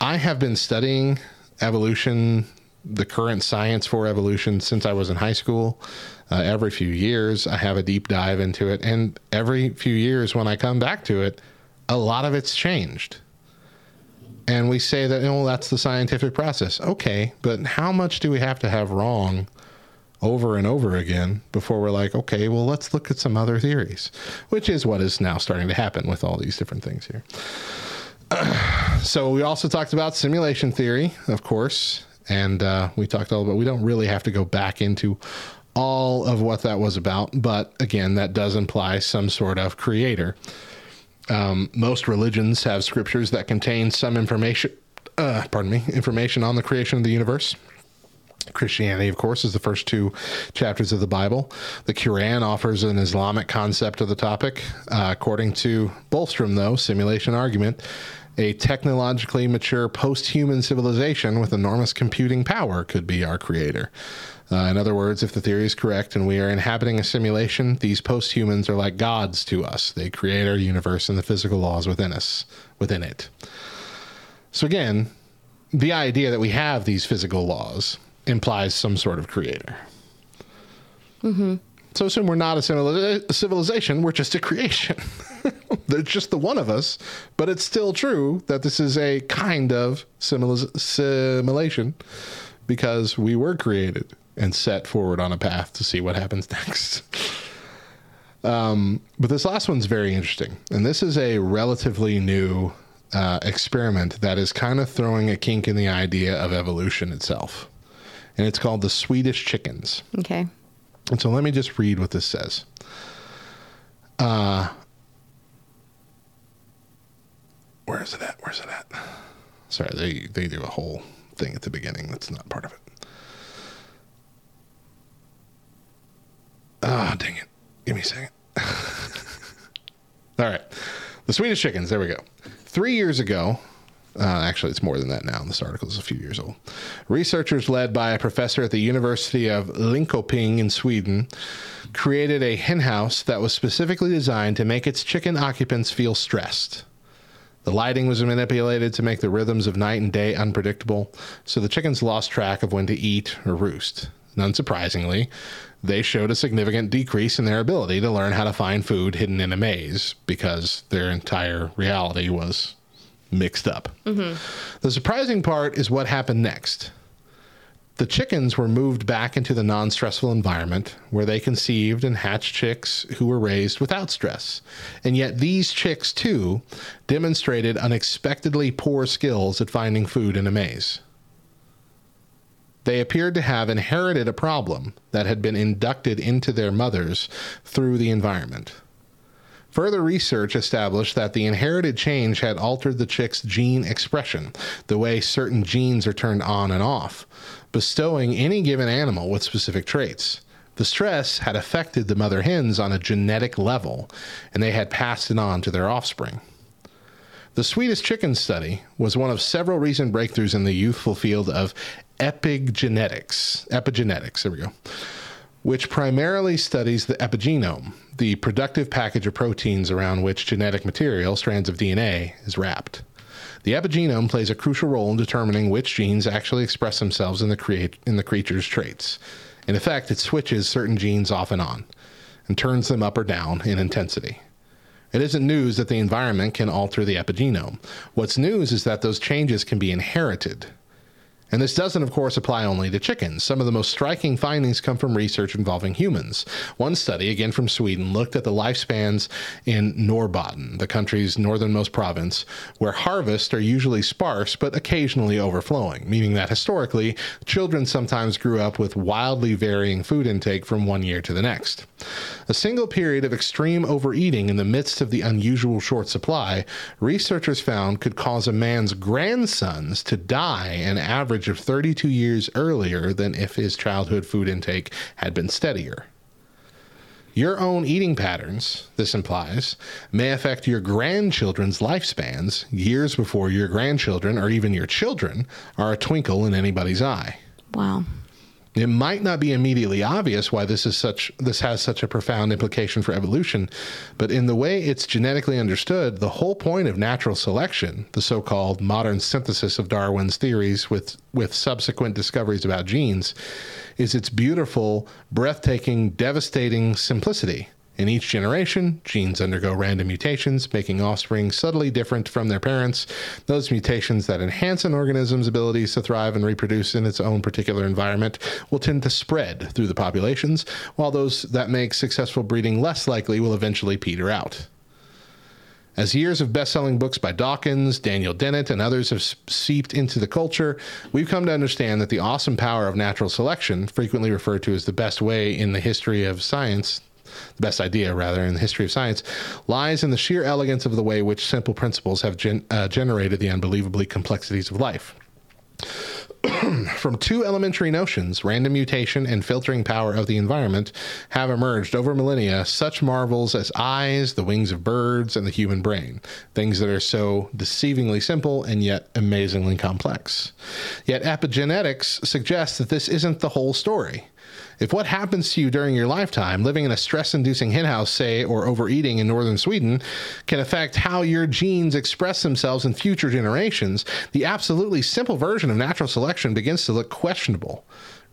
I have been studying evolution, the current science for evolution, since I was in high school. Uh, every few years, I have a deep dive into it. And every few years, when I come back to it, a lot of it's changed. and we say that, oh, that's the scientific process. Okay, but how much do we have to have wrong over and over again before we're like, okay, well, let's look at some other theories, which is what is now starting to happen with all these different things here. <clears throat> so we also talked about simulation theory, of course, and uh, we talked all about. We don't really have to go back into all of what that was about, but again, that does imply some sort of creator. Um, most religions have scriptures that contain some information. Uh, pardon me, information on the creation of the universe. Christianity, of course, is the first two chapters of the Bible. The Quran offers an Islamic concept of the topic. Uh, according to Bolstrom, though, simulation argument, a technologically mature post human civilization with enormous computing power could be our creator. Uh, in other words, if the theory is correct and we are inhabiting a simulation, these post humans are like gods to us. They create our universe and the physical laws within us, within it. So, again, the idea that we have these physical laws implies some sort of creator. Mm-hmm. So assume we're not a civili- civilization, we're just a creation. <laughs> There's just the one of us, but it's still true that this is a kind of simulation because we were created and set forward on a path to see what happens <laughs> next. Um, but this last one's very interesting. And this is a relatively new uh, experiment that is kind of throwing a kink in the idea of evolution itself. And it's called the Swedish chickens. Okay. And so let me just read what this says. Uh, where is it at? Where's it at? Sorry, they, they do a whole thing at the beginning that's not part of it. Ah, oh, dang it. Give me a second. <laughs> All right. The Swedish chickens. There we go. Three years ago, uh, actually, it's more than that now. This article is a few years old. Researchers led by a professor at the University of Linköping in Sweden created a henhouse that was specifically designed to make its chicken occupants feel stressed. The lighting was manipulated to make the rhythms of night and day unpredictable, so the chickens lost track of when to eat or roost. Unsurprisingly, they showed a significant decrease in their ability to learn how to find food hidden in a maze because their entire reality was mixed up. Mm-hmm. The surprising part is what happened next. The chickens were moved back into the non stressful environment where they conceived and hatched chicks who were raised without stress. And yet, these chicks, too, demonstrated unexpectedly poor skills at finding food in a maze. They appeared to have inherited a problem that had been inducted into their mothers through the environment. Further research established that the inherited change had altered the chick's gene expression, the way certain genes are turned on and off, bestowing any given animal with specific traits. The stress had affected the mother hens on a genetic level, and they had passed it on to their offspring. The Swedish chicken study was one of several recent breakthroughs in the youthful field of epigenetics. Epigenetics, there we go. Which primarily studies the epigenome, the productive package of proteins around which genetic material, strands of DNA, is wrapped. The epigenome plays a crucial role in determining which genes actually express themselves in the, create, in the creature's traits. In effect, it switches certain genes off and on and turns them up or down in intensity. It isn't news that the environment can alter the epigenome. What's news is that those changes can be inherited. And this doesn't, of course, apply only to chickens. Some of the most striking findings come from research involving humans. One study, again from Sweden, looked at the lifespans in Norrbotten, the country's northernmost province, where harvests are usually sparse but occasionally overflowing, meaning that historically, children sometimes grew up with wildly varying food intake from one year to the next. A single period of extreme overeating in the midst of the unusual short supply, researchers found could cause a man's grandsons to die an average of 32 years earlier than if his childhood food intake had been steadier. Your own eating patterns, this implies, may affect your grandchildren's lifespans years before your grandchildren or even your children are a twinkle in anybody's eye. Wow. It might not be immediately obvious why this is such this has such a profound implication for evolution, but in the way it's genetically understood, the whole point of natural selection, the so-called modern synthesis of Darwin's theories with with subsequent discoveries about genes, is its beautiful, breathtaking, devastating simplicity. In each generation, genes undergo random mutations, making offspring subtly different from their parents. Those mutations that enhance an organism's abilities to thrive and reproduce in its own particular environment will tend to spread through the populations, while those that make successful breeding less likely will eventually peter out. As years of best selling books by Dawkins, Daniel Dennett, and others have seeped into the culture, we've come to understand that the awesome power of natural selection, frequently referred to as the best way in the history of science, the best idea, rather, in the history of science, lies in the sheer elegance of the way which simple principles have gen- uh, generated the unbelievably complexities of life. <clears throat> From two elementary notions, random mutation and filtering power of the environment, have emerged over millennia such marvels as eyes, the wings of birds, and the human brain. Things that are so deceivingly simple and yet amazingly complex. Yet epigenetics suggests that this isn't the whole story. If what happens to you during your lifetime, living in a stress inducing henhouse, say, or overeating in northern Sweden, can affect how your genes express themselves in future generations, the absolutely simple version of natural selection begins to look questionable.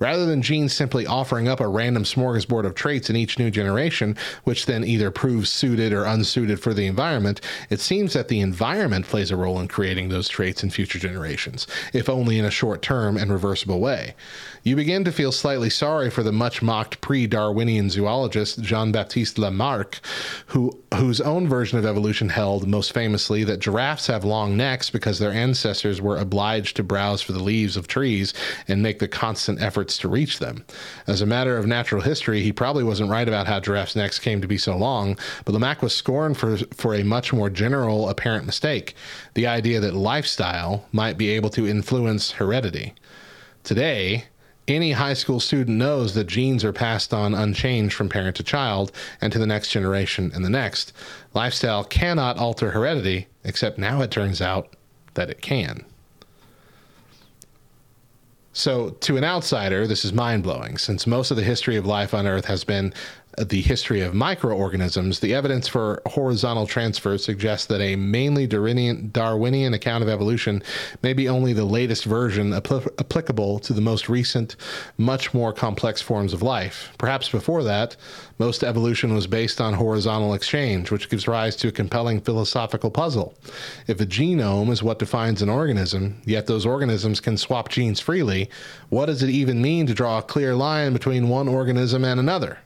Rather than genes simply offering up a random smorgasbord of traits in each new generation, which then either proves suited or unsuited for the environment, it seems that the environment plays a role in creating those traits in future generations, if only in a short term and reversible way. You begin to feel slightly sorry for the much mocked pre Darwinian zoologist Jean Baptiste Lamarck, who, whose own version of evolution held most famously that giraffes have long necks because their ancestors were obliged to browse for the leaves of trees and make the constant efforts to reach them. As a matter of natural history, he probably wasn't right about how giraffes' necks came to be so long, but Lamarck was scorned for, for a much more general apparent mistake the idea that lifestyle might be able to influence heredity. Today, any high school student knows that genes are passed on unchanged from parent to child and to the next generation and the next. Lifestyle cannot alter heredity, except now it turns out that it can. So, to an outsider, this is mind blowing. Since most of the history of life on Earth has been the history of microorganisms, the evidence for horizontal transfer suggests that a mainly Darwinian, account of evolution may be only the latest version applicable to the most recent, much more complex forms of life. Perhaps before that, most evolution was based on horizontal exchange, which gives rise to a compelling philosophical puzzle. If a genome is what defines an organism, yet those organisms can swap genes freely, what does it even mean to draw a clear line between one organism and another?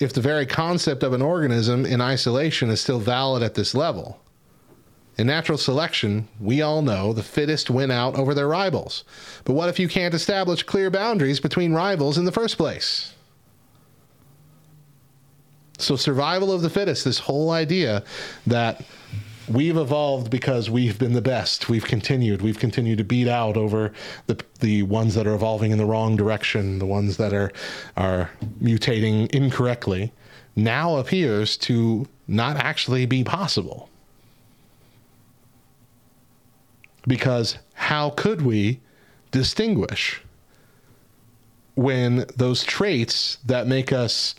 If the very concept of an organism in isolation is still valid at this level. In natural selection, we all know the fittest win out over their rivals. But what if you can't establish clear boundaries between rivals in the first place? So, survival of the fittest, this whole idea that we've evolved because we've been the best. We've continued. We've continued to beat out over the the ones that are evolving in the wrong direction, the ones that are are mutating incorrectly. Now appears to not actually be possible. Because how could we distinguish when those traits that make us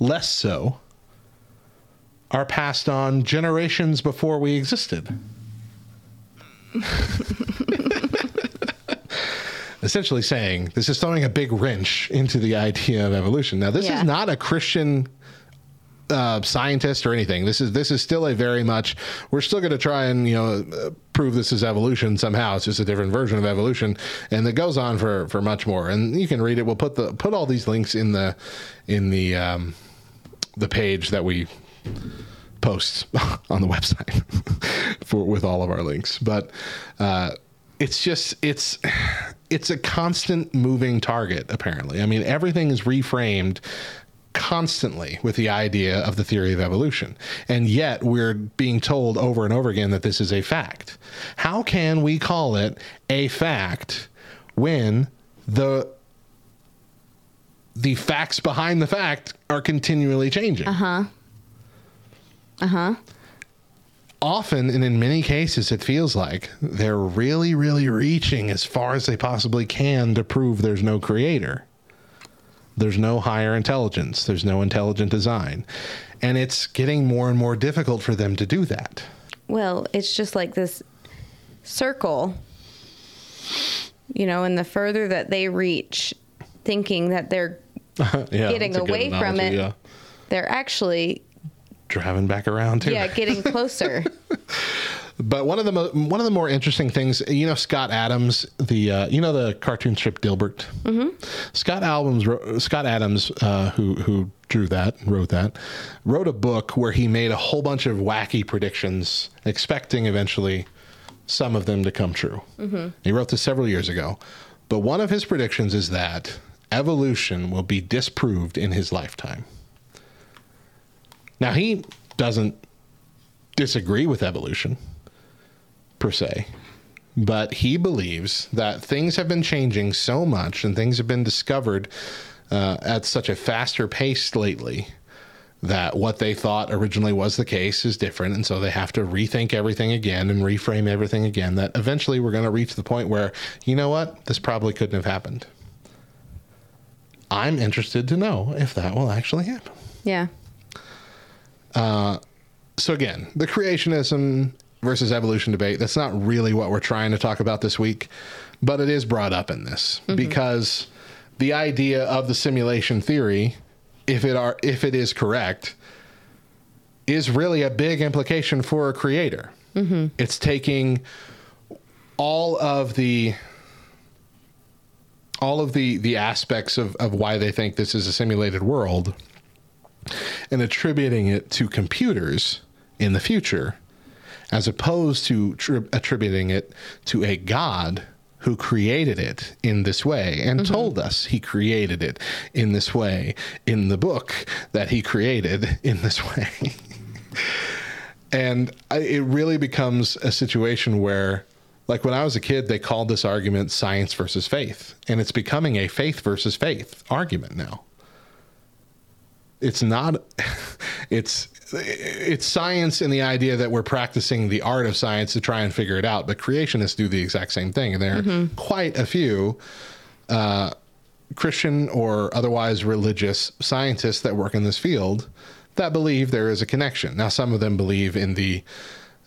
less so are passed on generations before we existed. <laughs> Essentially saying this is throwing a big wrench into the idea of evolution. Now, this yeah. is not a Christian uh, scientist or anything. This is this is still a very much. We're still going to try and you know prove this is evolution somehow. It's just a different version of evolution, and it goes on for for much more. And you can read it. We'll put the put all these links in the in the um, the page that we posts <laughs> on the website <laughs> for with all of our links. But uh, it's just it's it's a constant moving target. Apparently, I mean everything is reframed constantly with the idea of the theory of evolution. And yet we're being told over and over again that this is a fact. How can we call it a fact when the the facts behind the fact are continually changing? Uh-huh. Uh huh. Often, and in many cases, it feels like they're really, really reaching as far as they possibly can to prove there's no creator. There's no higher intelligence. There's no intelligent design. And it's getting more and more difficult for them to do that. Well, it's just like this circle, you know, and the further that they reach thinking that they're <laughs> Yeah, getting away from it. yeah. They're actually, Driving back around too. yeah, getting closer. <laughs> But one of the mo- one of the more interesting things, you know, Scott Adams, the uh, you know the cartoon strip Dilbert. Mm-hmm. Scott Adams, wrote, Scott Adams, uh, who who drew that, wrote that, wrote a book where he made a whole bunch of wacky predictions, expecting eventually some of them to come true. Mm-hmm. He wrote this several years ago, but one of his predictions is that evolution will be disproved in his lifetime. Now he doesn't disagree with evolution per se. But he believes that things have been changing so much and things have been discovered uh, at such a faster pace lately that what they thought originally was the case is different. And so they have to rethink everything again and reframe everything again. That eventually we're going to reach the point where, you know what, this probably couldn't have happened. I'm interested to know if that will actually happen. yeah. Uh, so again, the creationism versus evolution debate, that's not really what we're trying to talk about this week, but it is brought up in this mm-hmm. because the idea of the simulation theory, if it are if it is correct, is really a big implication for a creator. Mm-hmm. It's taking all of the all of the the aspects of, of why they think this is a simulated world and attributing it to computers in the future as opposed to tri- attributing it to a god who created it in this way and mm-hmm. told us he created it in this way in the book that he created in this way. <laughs> and I, it really becomes a situation where like when I was a kid, they called this argument science versus faith, and it's becoming a faith versus faith argument now it's not <laughs> it's it's science and the idea that we're practicing the art of science to try and figure it out but creationists do the exact same thing. And there are quite a few uh, christian or otherwise religious scientists that work in this field that believe there is a connection. Now some of them believe in the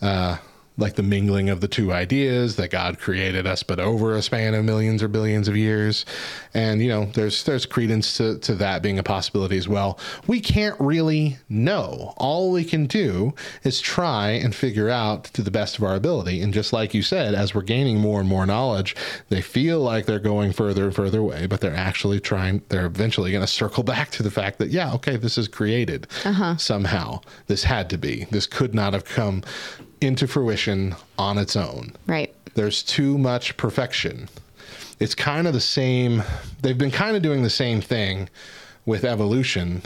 uh, like the mingling of the two ideas that God created us, but over a span of millions or billions of years, and you know, there's there's credence to to that being a possibility as well. We can't really know. All we can do is try and figure out to the best of our ability. And just like you said, as we're gaining more and more knowledge, they feel like they're going further and further away, but they're actually trying. They're eventually going to circle <laughs> back to the fact that yeah, okay, this is created uh-huh. somehow. This had to be. This could not have come into fruition on its own. Right. There's too much perfection. It's kind of the same, they've been kind of doing the same thing with evolution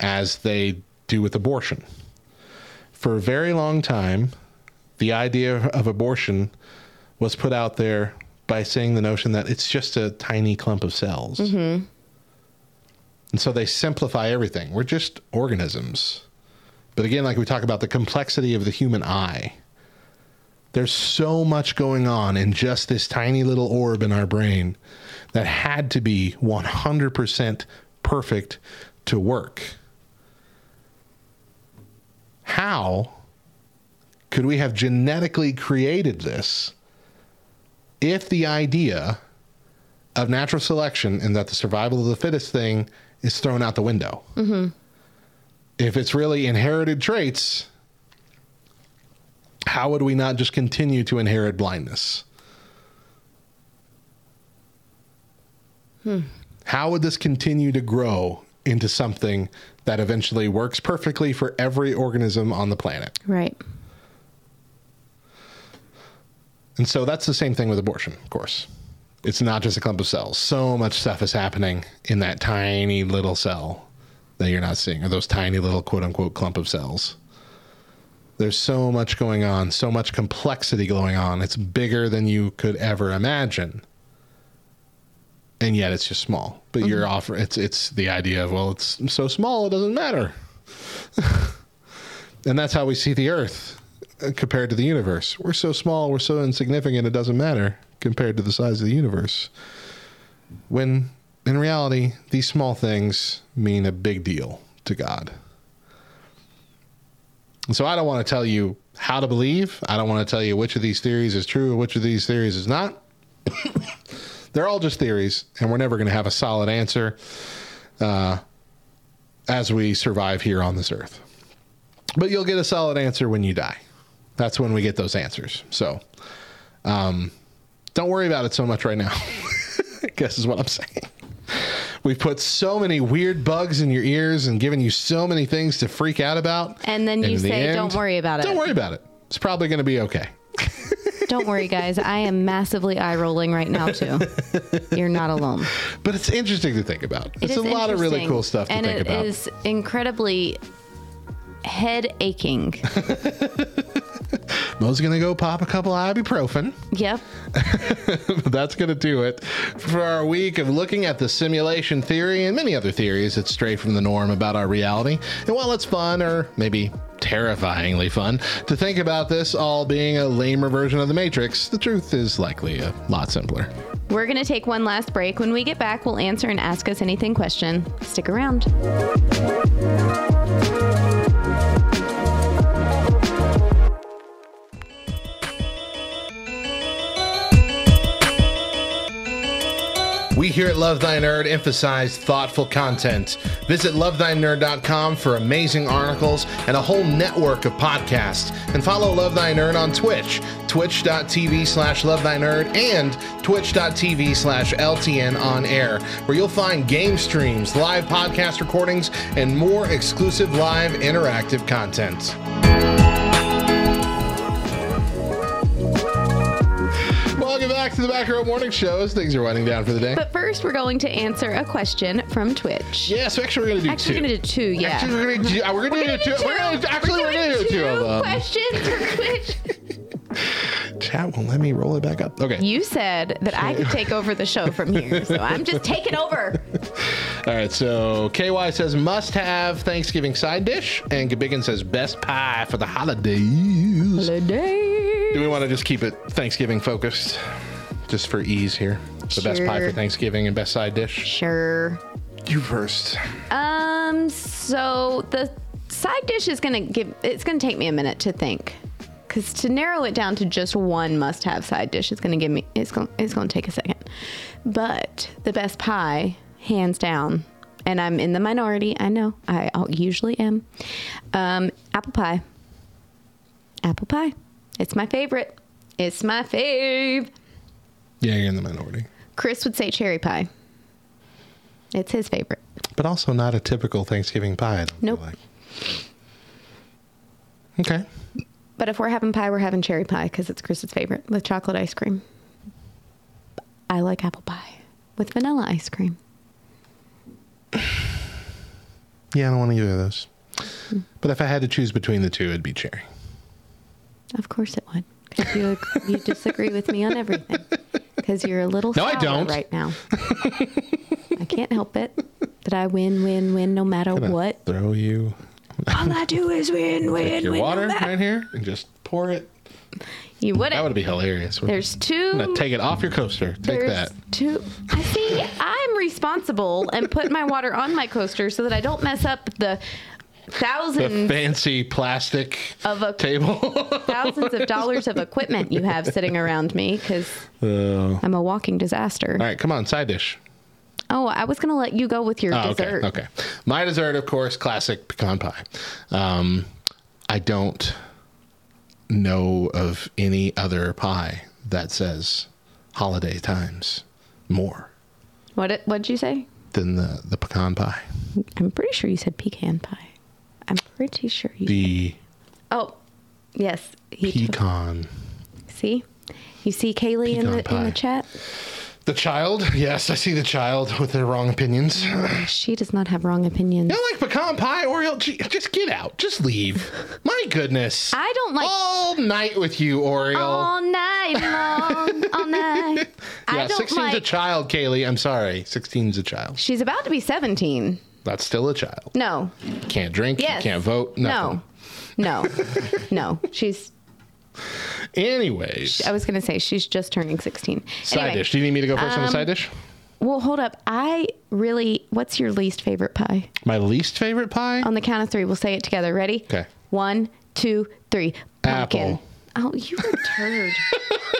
as they do with abortion. For a very long time, the idea of abortion was put out there by saying the notion that it's just a tiny clump of cells. Mm-hmm. And so they simplify everything. We're just organisms. But again, like we talk about the complexity of the human eye, there's so much going on in just this tiny little orb in our brain that had to be 100% perfect to work. How could we have genetically created this if the idea of natural selection and that the survival of the fittest thing is thrown out the window? Mm-hmm. If it's really inherited traits, how would we not just continue to inherit blindness? Hmm. How would this continue to grow into something that eventually works perfectly for every organism on the planet? Right. And so that's the same thing with abortion, of course. It's not just a clump of cells. So much stuff is happening in that tiny little cell that you're not seeing, are those tiny little quote unquote clump of cells. There's so much going on, so much complexity going on. It's bigger than you could ever imagine. And yet it's just small. But you're offer it's it's the idea of well, it's so small it doesn't matter. <laughs> and that's how we see the earth uh, compared to the universe. We're so small, we're so insignificant it doesn't matter compared to the size of the universe. When in reality, these small things mean a big deal to God. And so I don't want to tell you how to believe. I don't want to tell you which of these theories is true or which of these theories is not. <coughs> They're all just theories, and we're never going to have a solid answer. uh, as we survive here on this earth. But you'll get a solid answer when you die. That's when we get those answers. So um, don't worry about it so much right now. <laughs> I guess is what I'm saying. We've put so many weird bugs in your ears and given you so many things to freak out about. And then you in the say, end, "Don't worry about it." Don't worry about it. It's probably going to be okay. <laughs> Don't worry, guys. I am massively eye rolling right now too. <laughs> You're not alone. But it's interesting to think about. It It's a lot of really cool stuff to and think it about. is incredibly head aching. <laughs> <laughs> Mo's going to go pop a couple ibuprofen. Yep. <laughs> That's going to do it for our week of looking at the simulation theory and many other theories that stray from the norm about our reality. And while it's fun, or maybe terrifyingly fun, to think about this all being a lamer version of the Matrix, the truth is likely a lot simpler. We're going to take one last break. When we get back, we'll answer and ask us anything question. Stick around. Here at Love Thy Nerd emphasize thoughtful content. Visit lovethynerd.com for amazing articles and a whole network of podcasts. And follow Love Thy Nerd on Twitch, twitch.tv slash love thy nerd and twitch.tv slash LTN on air, where you'll find game streams, live podcast recordings, and more exclusive live interactive content. To the Back Row Morning Show as things are winding down for the day. But first, we're going to answer a question from Twitch. Yeah, so actually we're gonna do Actually, two. we're going to do two, yeah. Actually, we're gonna do, uh, we're gonna do two. We're gonna actually we're gonna do two of them. questions from Twitch. <laughs> Chat won't let me roll it back up. Okay. You said that I could take over the show from here, so I'm just taking over. <laughs> All right. So KY says must have Thanksgiving side dish, and Gabigan says best pie for the holidays. Holiday. Do we want to just keep it Thanksgiving focused, just for ease here? The best pie for Thanksgiving and best side dish. Sure. You first. Um. So the side dish is gonna give. It's gonna take me a minute to think, because to narrow it down to just one must-have side dish is gonna give me. It's gonna. It's gonna take a second. But the best pie, hands down, and I'm in the minority. I know. I usually am. Um, apple pie. Apple pie. It's my favorite. It's my fave. Yeah, you're in the minority, Chris would say cherry pie. It's his favorite. but also not a typical Thanksgiving pie. I don't Nope. like. Okay. But if we're having pie, we're having cherry pie because it's Chris's favorite with chocolate ice cream. I like apple pie with vanilla ice cream. <sighs> Yeah, I don't want either of those. But if I had to choose between the two, it'd be cherry. Of course it would. You, you disagree with me on everything. <laughs> Because you're a little <laughs> No, I don't. right now. <laughs> I can't help it. That I win, win, win no matter what. Throw you All I do is win, <laughs> win, take your win. water no matter- right here and just pour it. You wouldn't. That would be hilarious. There's two. I'm gonna take it off your coaster. Take There's that. two. I see. I'm responsible and put my water on my coaster so that I don't mess up the The thousands fancy plastic of a table. thousands of dollars of equipment you have sitting around me because Oh. I'm a walking disaster. All right, come on, side dish. Oh, I was gonna let you go with your Oh, dessert. okay, okay. My dessert, of course, classic pecan pie. Um, I don't know of any other pie that says holiday times more What did, what'd you say? than the, the pecan pie. I'm pretty sure you said pecan pie. I'm pretty sure you. The oh, yes. He took- pecan. see, you see Kaylee in the in the chat. The child, yes, I see the child with their wrong opinions. <sighs> She does not have wrong opinions. don't like pecan pie, Oriole? Just get out. Just leave. <laughs> My goodness. I don't like All night with you, Oriole. all night long, all night. <laughs> I yeah, don't 16's a child, Kaylee. I'm sorry. 16's a child. She's about to be 17. That's still a child. No, Can't drink. Yes. Can't vote. Nothing. no, no, no. She's. Anyways, I was gonna say she's just turning 16. side Anyway, dish. Do you need me to go first on the um, side dish? Well, hold up. I really. What's your least favorite pie? My least favorite pie? On the count of three, we'll say it together. Ready? Okay. One, two, three. Pumpkin. Apple. Oh, you a turd. <laughs>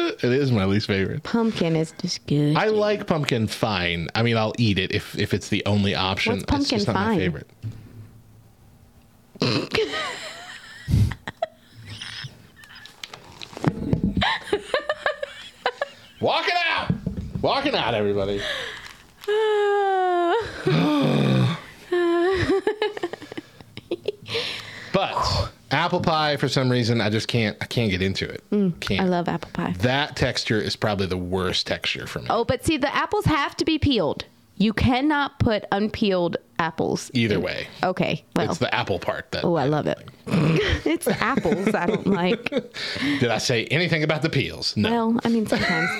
<laughs> It is my least favorite. Pumpkin is just good. I like pumpkin fine. I mean, I'll eat it if if it's the only option. What's pumpkin it's just not my fine? favorite. Walking out. Walking out, everybody. <laughs> But apple pie, for some reason, I just can't. I can't get into it. can't. Mm, I love apple pie. that texture is probably the worst texture for me. Oh, but see, the apples have to be peeled. You cannot put unpeeled apples. Either in- way, Okay. Well. it's the apple part that. oh, I love it. <laughs> it's apples I don't like. <laughs> Did I say anything about the peels? No. Well, I mean sometimes.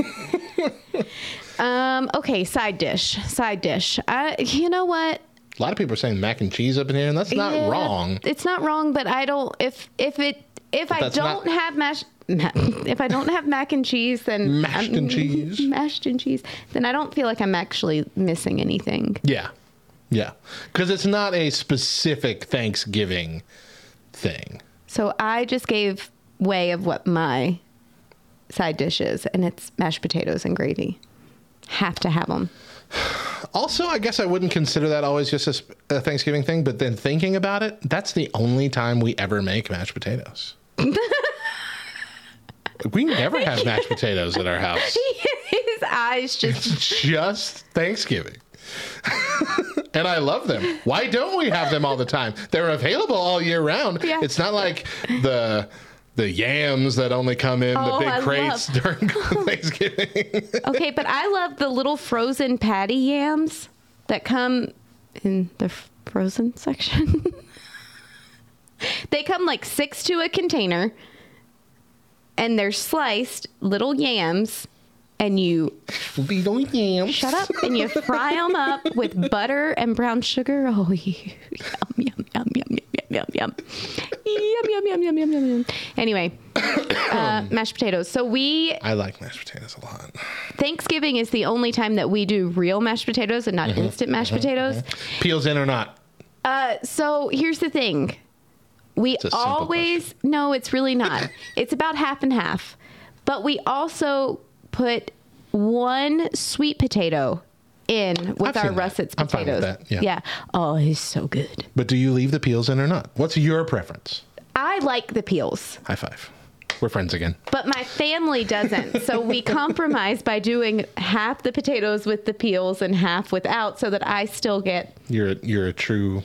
<laughs> um. Okay. Side dish. Side dish. I. You know what? A lot of people are saying mac and cheese up in here, and that's not Yeah, wrong. It's not wrong, but I don't. If if it if I don't not- have mash. ma- If I don't have mac and cheese, then <laughs> Mashed and cheese. <laughs> mashed and cheese, then I don't feel like I'm actually missing anything. Yeah. Yeah. Because it's not a specific Thanksgiving thing. So I just gave way of what my side dish is, and it's mashed potatoes and gravy. Have to have them. <sighs> <laughs> Also, I guess I wouldn't consider that always just a, a Thanksgiving thing, but then thinking about it, that's the only time we ever make mashed potatoes. <laughs> we never have mashed potatoes at our house. <laughs> His eyes just. It's just Thanksgiving. <laughs> and I love them. Why don't we have them all the time? They're available all year round. Yeah. It's not like the the yams that only come in the Oh, big I crates love- during <laughs> Thanksgiving. <laughs> Okay, but I love the little frozen patty yams that come in the frozen section. <laughs> they come like six to a container, and they're sliced little yams, and you Little yams. shut up and you fry them up with butter and brown sugar. Oh, yum yum yum yum yum, yum. yum, yum, yum, yum, yum, yum, yum. Anyway, <coughs> uh, um, mashed potatoes. So we. I like mashed potatoes a lot. Thanksgiving is the only time that we do real mashed potatoes and not mm-hmm. instant mashed mm-hmm. potatoes. Mm-hmm. Peels in or not? Uh, so here's the thing. We It's a always no, it's really not. <coughs> it's about half and half. But we also put one sweet potato in with I've our that. russets with potatoes. that, yeah. Oh, it's so good. But do you leave the peels in or not? What's your preference? I like the peels. High five. We're friends again. But my family doesn't. so we <laughs> compromise by doing half the potatoes with the peels and half without so that I still get You're a, you're a true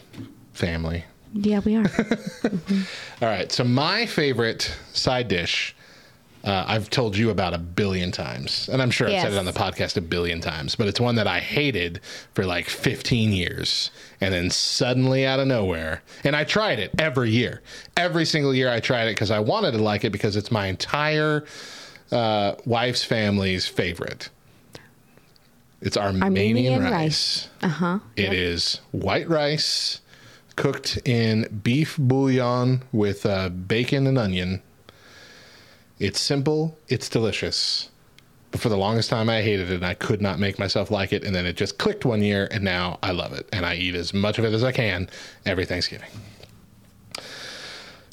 family. Yeah, we are. <laughs> All right. So my favorite side dish, uh, I've told you about a billion times, and I'm sure I've said it on the podcast a billion times. But it's one that I hated for like 15 years, and then suddenly out of nowhere, and I tried it every year. Every single year I tried it because I wanted to like it because it's my entire uh, wife's family's favorite. It's Armenian, Armenian rice. rice. Uh-huh. It is white rice cooked in beef bouillon with uh, bacon and onion. It's simple, it's delicious. But for the longest time, I hated it and I could not make myself like it. And then it just clicked one year, and now I love it. And I eat as much of it as I can every Thanksgiving.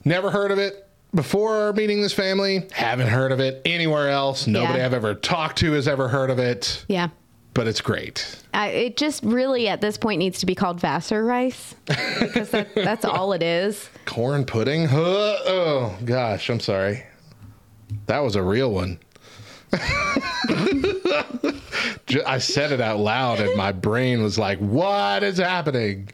Never heard of it before meeting this family. Haven't heard of it anywhere else. Nobody Yeah. I've ever talked to has ever heard of it. Yeah. But it's great. I, it just really at this point needs to be called Vassar rice because that, that's all it is. <laughs> Corn pudding? Oh, gosh, I'm sorry. That was a real one. I said it out loud, and my brain was like, What is happening?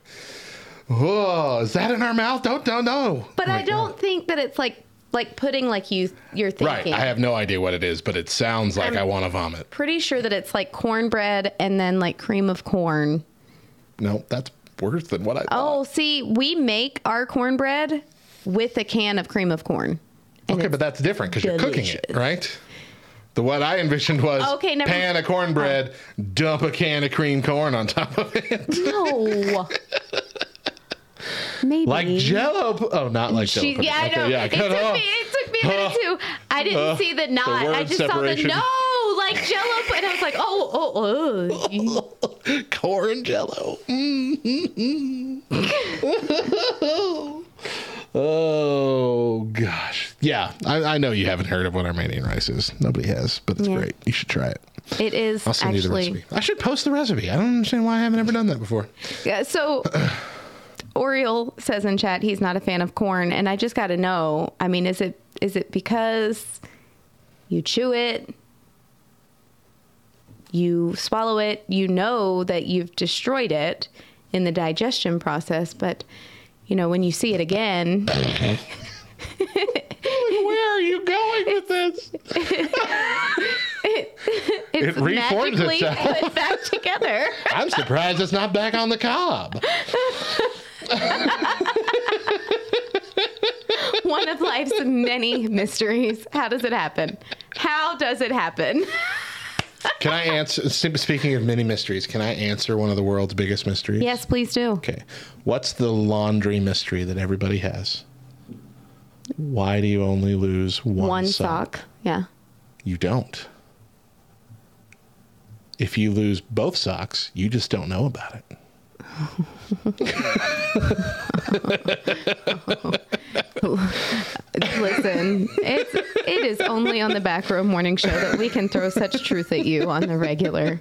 Whoa, is that in our mouth? Don't, don't, no. But I don't think that it's like like pudding like you you're thinking. Right. I have no idea what it is, but it sounds like I'm- I want to vomit. Pretty sure that it's like cornbread and then like cream of corn. No, that's worse than what I oh, thought. Oh, see, we make our cornbread with a can of cream of corn. And okay, but that's different because you're cooking it, right? The what I envisioned was Okay, never- pan of cornbread, dump a can of cream corn on top of it. No. <laughs> Maybe. Like Jello. Oh, not like Jello. Yeah, I know. yeah, it, took off. me, it took me a minute Uh, too. I didn't uh, see the the knot. I just separation. saw the no, like Jello, and I was like, oh, oh, oh. <laughs> corn Jello. Mm-hmm. <laughs> oh gosh, Yeah, I, I know you haven't heard of what Armenian rice is. Nobody has, but it's Yeah. great. You should try it. It is I'll send you the recipe. I should post the recipe. I don't understand why I haven't ever done that before. Yeah, so <sighs> Oriole says in chat he's not a fan of corn, and I just got to know. I mean, is it is it because you chew it, you swallow it, you know that you've destroyed it in the digestion process, but you know when you see it again, Where are you going with this? <laughs> it's It reforms magically itself. put back together. <laughs> I'm surprised it's not back on the cob. <laughs> One of life's many mysteries. How does it happen? How does it happen? Can I answer? Speaking of many mysteries, can I answer one of the world's biggest mysteries? Yes, please do. Okay. What's the laundry mystery that everybody has? Why do you only lose one, One sock? sock. Yeah. You don't. If you lose both socks, you just don't know about it. <laughs> <laughs> Listen, it's it is only on the back row morning show that we can throw such truth at you on the regular.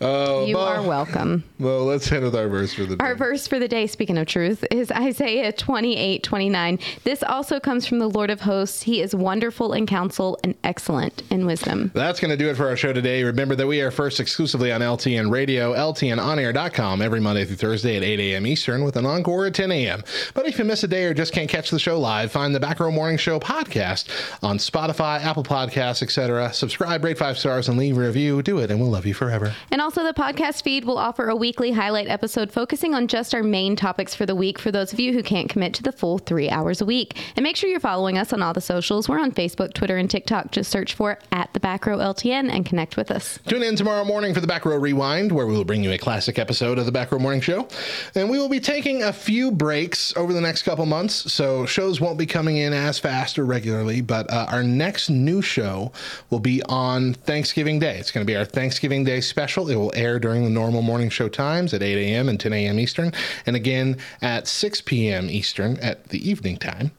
Oh, you Bo- are welcome. Well, let's end with our verse for the day. Our verse for the day, speaking of truth, is Isaiah 28 29. This also comes from the Lord of hosts. He is wonderful in counsel and excellent in wisdom. That's going to do it for our show today. Remember that we are first exclusively on LTN Radio, LTNOnAir.com every Monday through Thursday at 8 a.m. Eastern with an encore at 10 a.m. But if you miss a day or just can't catch the show live, find the Back Row Morning Show podcast on Spotify, Apple Podcasts, etc. Subscribe, rate five stars, and leave a review. Do it, and we'll love you forever. And also, the podcast feed will offer a weekly highlight episode focusing on just our main topics for the week for those of you who can't commit to the full three hours a week. And make sure you're following us on all the socials. We're on Facebook, Twitter, and TikTok. Just search for at the back row LTN and connect with us. Tune in tomorrow morning for the Back Row Rewind, where we will bring you a classic episode of the Back Row Morning Show. And we will be taking a few breaks over the next couple months, so shows won't be coming in as fast or regularly. But uh, our next new show will be on Thanksgiving Day. It's going to be our Thanksgiving Day special. It will air during the normal morning show times at 8 a.m. and 10 a.m. Eastern, and again at 6 p.m. Eastern at the evening time.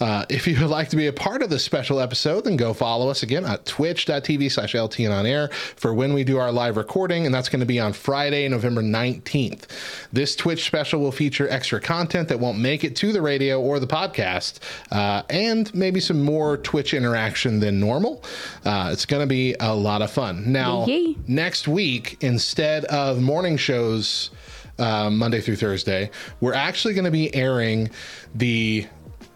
Uh, if you would like to be a part of this special episode, then go follow us again at twitch.tv slash LTN on air for when we do our live recording, and that's going to be on Friday, November 19th. This Twitch special will feature extra content that won't make it to the radio or the podcast, uh, and maybe some more Twitch interaction than normal. Uh, it's going to be a lot of fun. Now, Yay. next week, instead of morning shows uh, Monday through Thursday, we're actually going to be airing the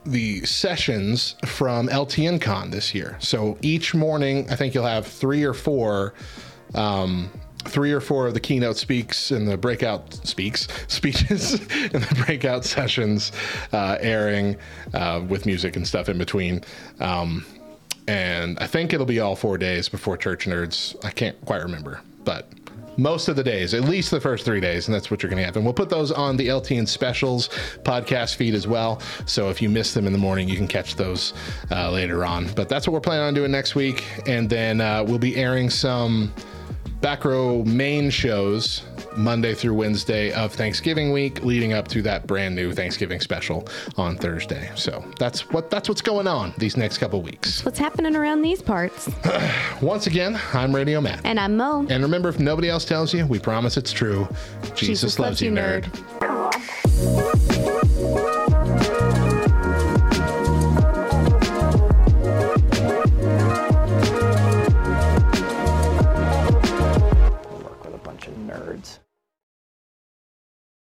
the sessions from LTN Con this year. So each morning, I think you'll have three or four. Um, Three or four of the keynote speaks and the breakout speaks speeches <laughs> and the breakout sessions uh, airing uh, with music and stuff in between. Um, and I think it'll be all four days before Church Nerds. I can't quite remember, but most of the days, at least the first three days, and that's what you're going to have. And we'll put those on the LTN Specials podcast feed as well. So if you miss them in the morning, you can catch those uh, later on. But that's what we're planning on doing next week. And then uh, we'll be airing some back row main shows Monday through Wednesday of Thanksgiving week, leading up to that brand new Thanksgiving special on Thursday. So that's what that's what's going on these next couple weeks. What's happening around these parts? <sighs> Once again, I'm Radio Matt. And I'm Mo. And remember, if nobody else tells you, we promise it's true. Jesus, loves, you, nerd.